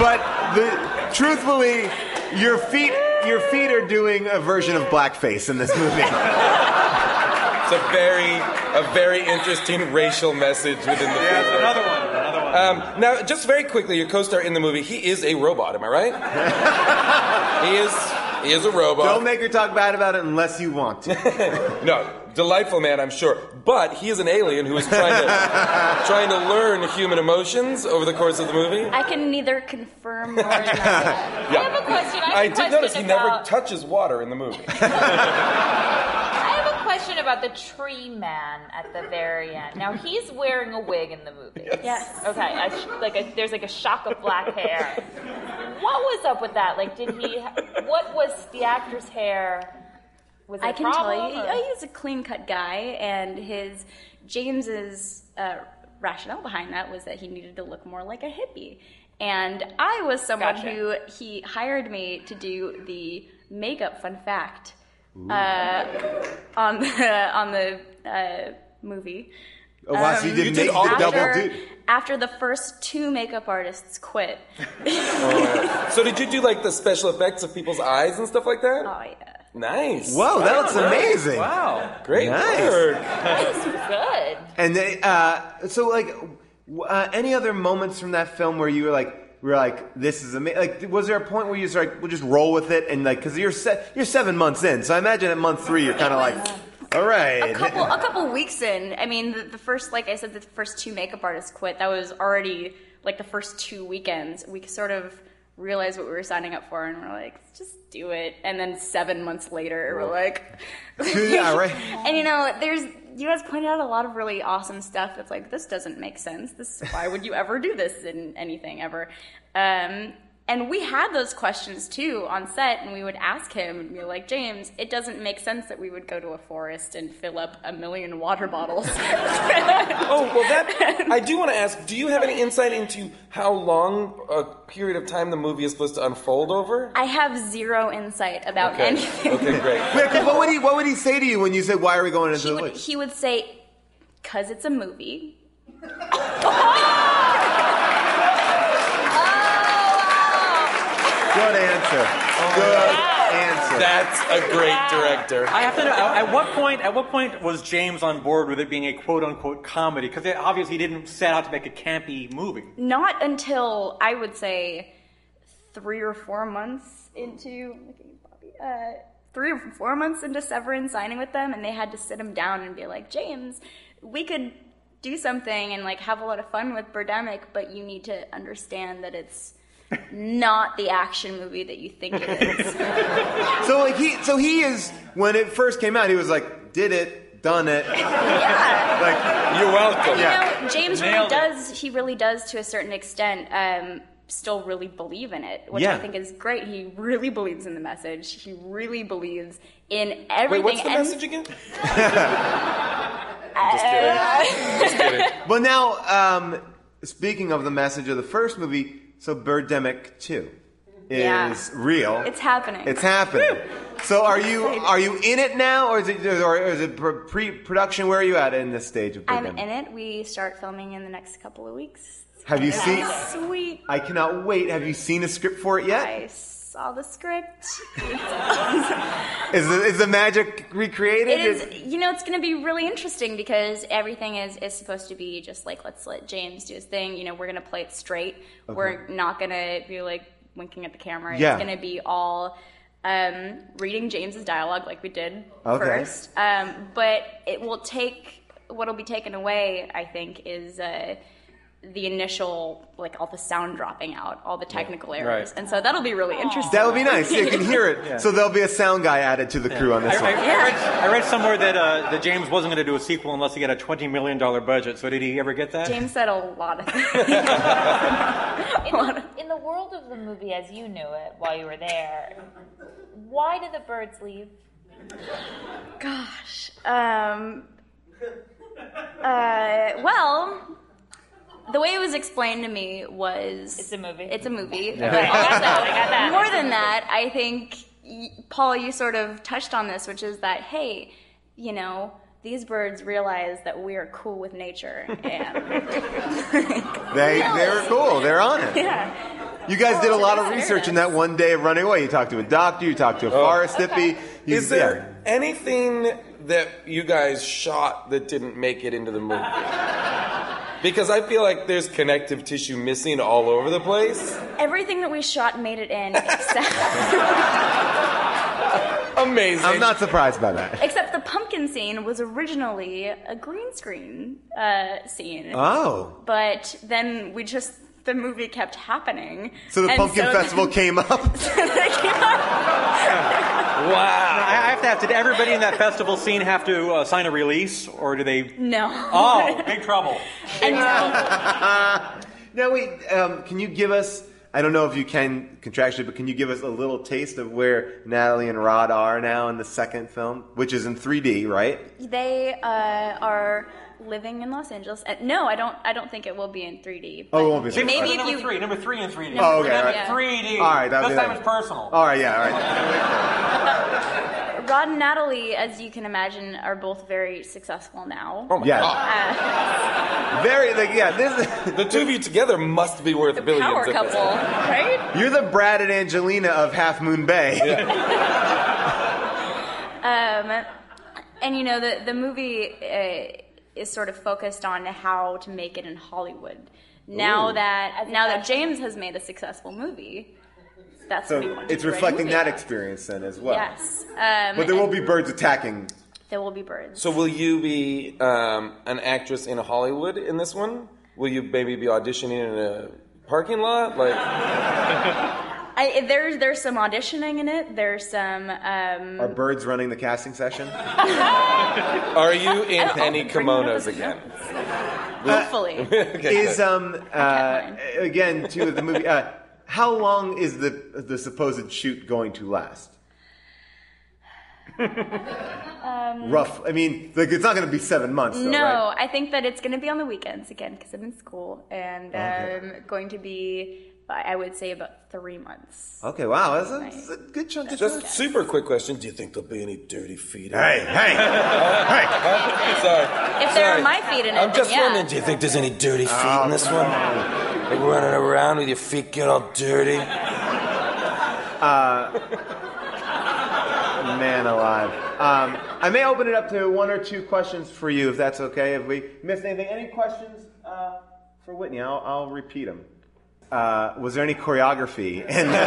But the, truthfully, your feet, your feet are doing a version of blackface in this movie. It's a very, a very interesting racial message within the film. Another one. Another one. Um, now, just very quickly, your co-star in the movie, he is a robot. Am I right? he is. He is a robot. Don't make her talk bad about it unless you want to. No, delightful man, I'm sure. But he is an alien who is trying to trying to learn human emotions over the course of the movie. I can neither confirm nor deny. Yeah. I have a question. I have I a did question notice he never touches water in the movie. I have a question about the tree man at the very end. Now he's wearing a wig in the movie. Yes. Okay. A, sh- like a, there's like a shock of black hair. What was up with that? Like, did he? What was the actor's hair? Was it I a can tell you, or- oh, he's a clean cut guy, and his James's uh, rationale behind that was that he needed to look more like a hippie. And I was someone Gotcha. who he hired me to do the makeup. Fun fact uh, on the on the uh, movie. Oh, wow, so you did You did all the the double after, after the first two makeup artists quit. so did you do like the special effects of people's eyes and stuff like that? Oh yeah. Nice. Whoa, that looks amazing. Wow. Great Nice. work. This good. And they, uh, so like, w- uh, any other moments from that film where you were like, we were like, this is amazing? Like, was there a point where you just like, we'll just roll with it and like, because you're se- you're seven months in, so I imagine at month three you're kind of like, all right. a couple a couple weeks in i mean the, the first like i said the first two makeup artists quit that was already like the first two weekends we sort of realized what we were signing up for and we're like just do it. And then seven months later we're like yeah, right. and you know there's you guys pointed out a lot of really awesome stuff that's like this doesn't make sense. This why would you ever do this in anything ever? Um, and we had those questions too on set and we would ask him and be like james it doesn't make sense that we would go to a forest and fill up a million water bottles Oh well, that I do want to ask. Do you have any insight into how long a period of time the movie is supposed to unfold over? i have zero insight about Okay. anything Okay, great. Wait, 'cause what would he what would he say to you when you said why are we going into he the would, woods? he would say because it's a movie Good answer. Good answer. That's a great director. I have to know at what point. At what point was James on board with it being a quote unquote comedy? Because obviously he didn't set out to make a campy movie. not until I would say three or four months into uh, three or four months into Severin signing with them, and they had to sit him down and be like, James, we could do something and like have a lot of fun with Birdemic, but you need to understand that it's not the action movie that you think it is. So like he so he is when it first came out he was like did it done it yeah. like You're welcome. You know, James really Nailed it. does. He really does to a certain extent. Um, still really believe in it, which Yeah. I think is great. He really believes in the message. He really believes in everything. Wait, what's the and- message again? Just kidding. Just kidding. Well, now, um, speaking of the message of the first movie, so Birdemic 2 is Yeah. real. It's happening. It's happening. So are you are you in it now, or is it or is it pre-production? Where are you at in this stage of Birdemic? I'm in it. We start filming in the next couple of weeks. Have you seen? Sweet. I cannot wait. Have you seen a script for it yet? I saw the script. Is the, is the magic recreated? It is, you know, it's going to be really interesting because everything is, is supposed to be just like, let's let James do his thing. You know, we're going to play it straight. Okay. We're not going to be like winking at the camera. Yeah. It's going to be all um, reading James's dialogue like we did Okay. first. Um, but it will take, what'll be taken away, I think, is. Uh, the initial, like all the sound dropping out, all the technical errors, Right. and so that'll be really interesting. That would be nice. You can hear it. So there'll be a sound guy added to the crew on this I, I, one. I read, I read somewhere that, uh, that James wasn't going to do a sequel unless he got a $20 million budget. So did he ever get that? James said a lot of things. In the, in the world of the movie as you knew it while you were there, why did the birds leave? Gosh. Um. Uh. Well, the way it was explained to me was it's a movie. It's a movie. Yeah. But I got that, I got that. More than that, I think Paul, you sort of touched on this, which is that hey, you know. These birds realize that we are cool with nature, and They they're cool. They're on it. yeah, You guys did a lot of research in that one day of running away. You talked to a doctor. You talked to a oh. forest hippie. You- Is there anything that you guys shot that didn't make it into the movie? Because I feel like there's connective tissue missing all over the place. everything that we shot made it in, except Amazing. I'm not surprised by that. except the pumpkin scene was originally a green screen uh, scene. Oh. But then we just the movie kept happening. So the And pumpkin so- festival came up. Wow. I I have to ask, did everybody in that festival scene have to uh, sign a release, or do they? No. Oh, big trouble. now wait, um, can you give us? I don't know if you can contractually, but can you give us a little taste of where Nathalie and Rod are now in the second film, which is in 3D, right? They uh, are living in Los Angeles. Uh, no, I don't. I don't think it will be in 3D. Oh, it won't be. But maybe if number you three, number three in 3D. Oh, okay, We're all gonna right. get 3D. All right, that'll this be time that. it's personal. All right, yeah, all right. Rod and Nathalie, as you can imagine, are both very successful now. Oh my Yeah. god. Very, like, yeah. This the two of you together must be worth billions. Power at couple, point. right? You're the Brad and Angelina of Half Moon Bay. Yeah. Um, and you know, the the movie uh, is sort of focused on how to make it in Hollywood. Now Ooh. that now that James has made a successful movie, that's what he So wants to it's reflecting that about. experience then as well. Yes, um, But there will be birds attacking. there will be birds. So will you be um, an actress in Hollywood in this one? Will you maybe be auditioning in a parking lot? Like, I, there's there's some auditioning in it. There's some. Um, Are birds running the casting session? are you in I'll any bring one of kimonos again? hopefully. Okay, is good. um uh, again to the movie? Uh, how long is the the supposed shoot going to last? um, Rough. I mean, like it's not going to be seven months. Though, no, right? I think that it's going to be on the weekends again because I'm in school, and Okay. um, going to be, I would say, about three months. Okay. Wow. That's a, that's a good chunk of time. Just time. super quick question. Do you think there'll be any dirty feet? in Hey, it? hey, hey! Sorry. If there Sorry. are my feet in it, I'm just then yeah. wondering, do you think there's any dirty feet Oh, in this one? Like running around with your feet get all dirty? Uh, man alive. Um, I may open it up to one or two questions for you, if that's okay. If we missed anything, any questions uh, for Whitney? I'll, I'll repeat them. Uh, was there any choreography in the,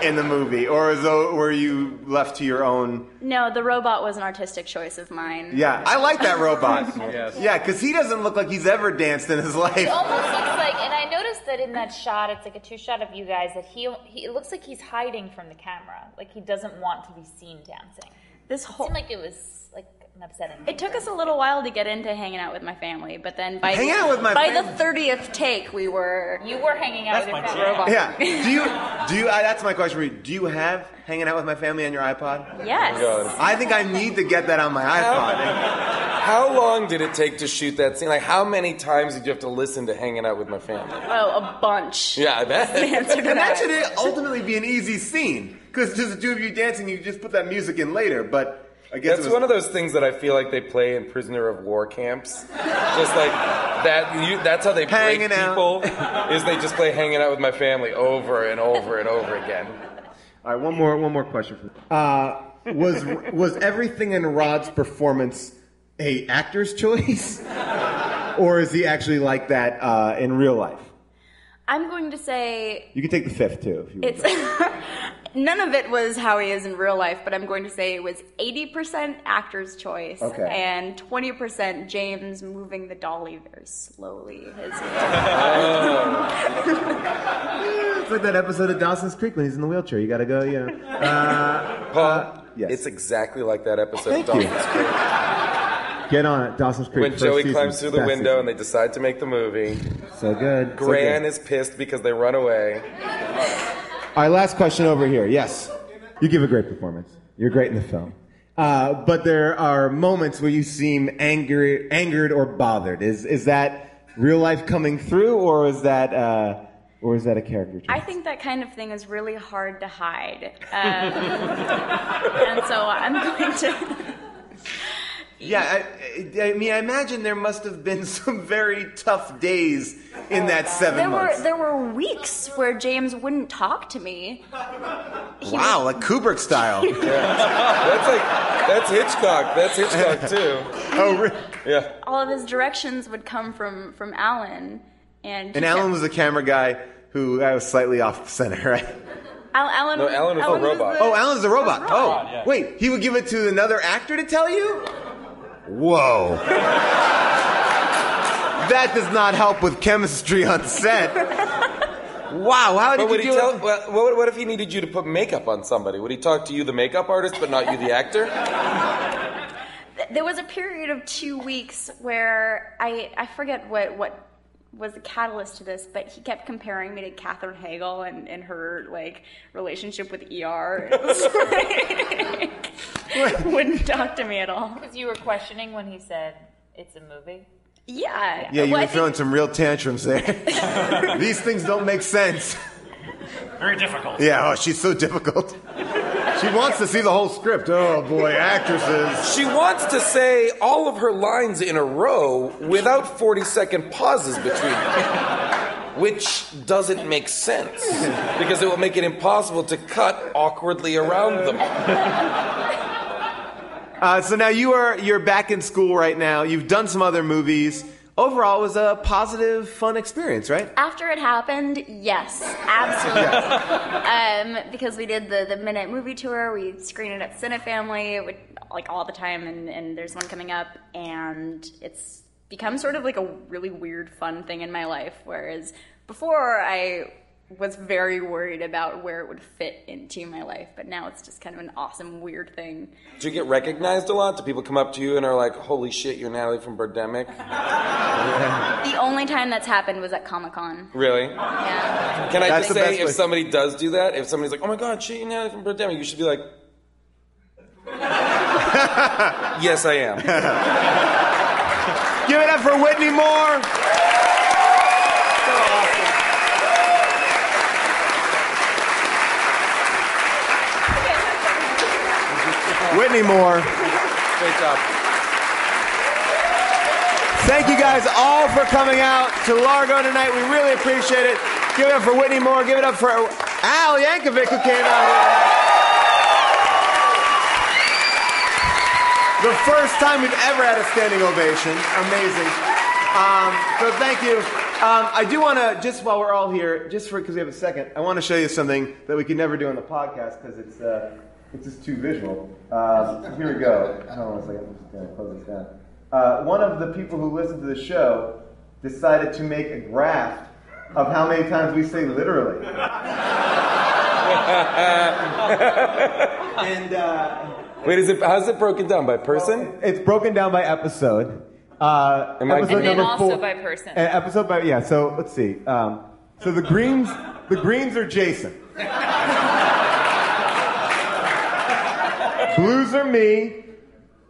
in the movie, or is though, were you left to your own? No, the robot was an artistic choice of mine. Yeah, I like that robot. Yes. Yeah, because he doesn't look like he's ever danced in his life. It almost looks like, and I noticed that in that shot, it's like a two shot of you guys. That he, he, it looks like he's hiding from the camera, like he doesn't want to be seen dancing. This It whole seemed like it was like an upsetting. It took us a little while to get into hanging out with my family, but then by Hanging out with my by fam- the thirtieth take, we were You were hanging out with your family. robot. Yeah. Do you? Do you? I, that's my question for you. Do you have hanging out with my family on your iPod? Yes. Oh I think I need to get that on my iPod. How long did it take to shoot that scene? Like, how many times did you have to listen to "Hanging Out with My Family"? Oh, a bunch. Yeah, I bet. The answer to and that that. should ultimately be an easy scene because just the two of you dancing, you just put that music in later. But I guess That's was, one of those things that I feel like they play in prisoner of war camps. Just like that. You, that's how they break Hanging out. people. Is they just play "Hanging Out with My Family" over and over and over again. All right, one more one more question for uh, was was everything in Rod's performance a actor's choice, or is he actually like that uh, in real life? I'm going to say You can take the fifth too. If you it's none of it was how he is in real life, but I'm going to say it was 80% actor's choice Okay. and 20% James moving the dolly very slowly. His- It's like that episode of Dawson's Creek when he's in the wheelchair. You got to go, you know. Uh, Paul, it's exactly like that episode Thank of you. Dawson's Creek. Get on it, Dawson's Creek. When first Joey season, climbs through the window season. and they decide to make the movie. So good. so Gran good. is pissed because they run away. All right, last question over here. Yes, you give a great performance. You're great in the film. Uh, but there are moments where you seem angry, angered or bothered. Is is that real life coming through, or is that uh, or is that a character? trait? I think that kind of thing is really hard to hide. Um, and so I'm going to. Yeah, I, I mean, I imagine there must have been some very tough days in that seven There months. were there were weeks where James wouldn't talk to me. wow, like Kubrick style. That's like that's Hitchcock. That's Hitchcock too. oh, really? Yeah. All of his directions would come from from Alan, and And Alan was the camera guy who I was slightly off center, right? Al- Alan. No, Alan was a robot. the- Oh, Alan's a robot. was Oh, yeah. wait, he would give it to another actor to tell you? Whoa. that does not help with chemistry on set. Wow, how did But would you he do tell? it? Well, what, what if he needed you to put makeup on somebody? Would he talk to you, the makeup artist, but not you, the actor? there was a period of two weeks where I I forget what what was the catalyst to this, but he kept comparing me to Katherine Heigl and, and her like relationship with ER. Like, wouldn't talk to me at all. Because you were questioning when he said it's a movie. Yeah. Yeah, you Well, I were think- throwing some real tantrums there. These things don't make sense. Very difficult. Yeah, oh, she's so difficult. She wants to see the whole script. Oh boy, actresses. She wants to say all of her lines in a row without 40 second pauses between them. Which doesn't make sense because it will make it impossible to cut awkwardly around them. Uh, so now you are you're back in school right now. You've done some other movies. Overall, it was a positive, fun experience, right? After it happened, yes, absolutely. um, because we did the, the minute movie tour, we screen it at Cinefamily, like all the time, and, and there's one coming up, and it's become sort of like a really weird, fun thing in my life. Whereas before, I was very worried about where it would fit into my life, but now it's just kind of an awesome, weird thing. Do you get recognized a lot? Do people come up to you and are like, holy shit, you're Nathalie from Birdemic? The only time that's happened was at Comic Con. Really? Yeah. Can I That's just say, if way. somebody does do that, if somebody's like, oh my god, shit, you're Nathalie from Birdemic, you should be like, yes, I am. Give it up for Whitney Moore. Whitney Moore. Great job. Thank you guys all for coming out to Largo tonight. We really appreciate it. Give it up for Whitney Moore. Give it up for Al Yankovic who came out here. The first time we've ever had a standing ovation. Amazing. Um, so thank you. Um, I do want to, just while we're all here, just for because we have a second, I want to show you something that we could never do on the podcast because it's uh, it's just too visual. Uh, here we go. Hold on one second. I'm just going to close this down. Uh, one of the people who listened to the show decided to make a graph of how many times we say literally. and uh, Wait, is it how's it broken down by person? It's broken down by episode. Uh, Am I- episode And then also four. by person. Uh, episode by yeah. So let's see. Um, so the greens, the greens are Jason. Blues are me.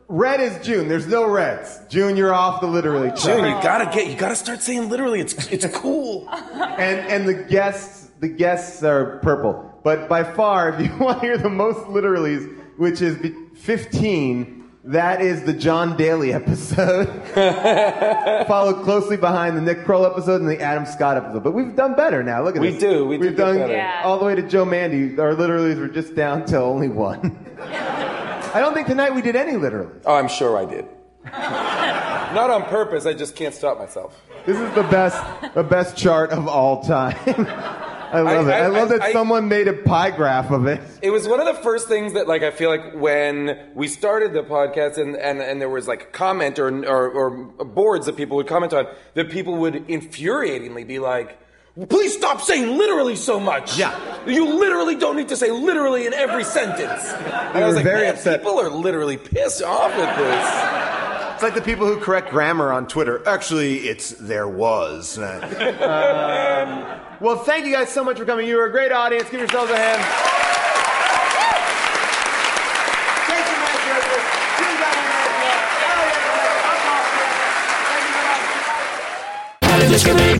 Red is June. There's no reds. June, you're off the literally. June, you gotta get you gotta start saying literally. It's it's cool. and and the guests the guests are purple. But by far, if you want to hear the most literallys, which is 15, that is the Jon Daly episode, followed closely behind the Nick Kroll episode and the Adam Scott episode. But we've done better now. Look at We this. do, we do We've get done better. All the way to Joe Mande. Our literallys were just down to only one. I don't think tonight we did any literally. Oh, I'm sure I did. Not on purpose. I just can't stop myself. This is the best, the best chart of all time. I love I- it. I, I- love that I- someone made a pie graph of it. It was one of the first things that, like, I feel like when we started the podcast and, and, and there was like comment or, or, or boards that people would comment on, that people would infuriatingly be like, please stop saying literally so much. Yeah. You literally don't need to say literally in every sentence. And I was like, very man, upset. people are literally pissed off at this. It's like the people who correct grammar on Twitter. Actually, it's there was. Uh, Well, thank you guys so much for coming. You were a great audience. Give yourselves a hand. Jason Mantzoukas, Jim Gavin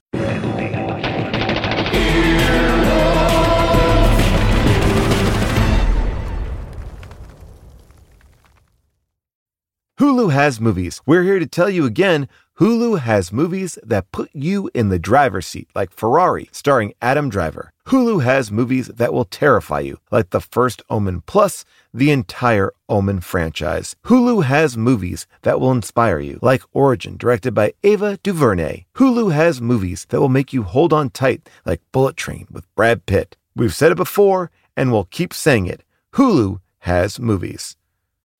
Hulu has movies. We're here to tell you again Hulu has movies that put you in the driver's seat, like Ferrari, starring Adam Driver. Hulu has movies that will terrify you, like The First Omen Plus, the entire Omen franchise. Hulu has movies that will inspire you, like Origin, directed by Ava DuVernay. Hulu has movies that will make you hold on tight, like Bullet Train with Brad Pitt. We've said it before, and we'll keep saying it. Hulu has movies.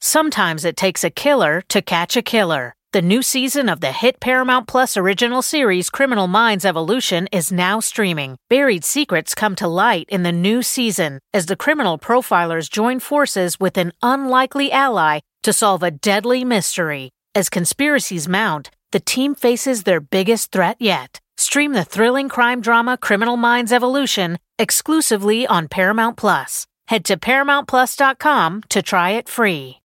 Sometimes it takes a killer to catch a killer. The new season of the hit Paramount Plus original series Criminal Minds Evolution is now streaming. Buried secrets come to light in the new season as the criminal profilers join forces with an unlikely ally to solve a deadly mystery. As conspiracies mount, the team faces their biggest threat yet. Stream the thrilling crime drama Criminal Minds Evolution exclusively on Paramount Plus. Head to ParamountPlus.com to try it free.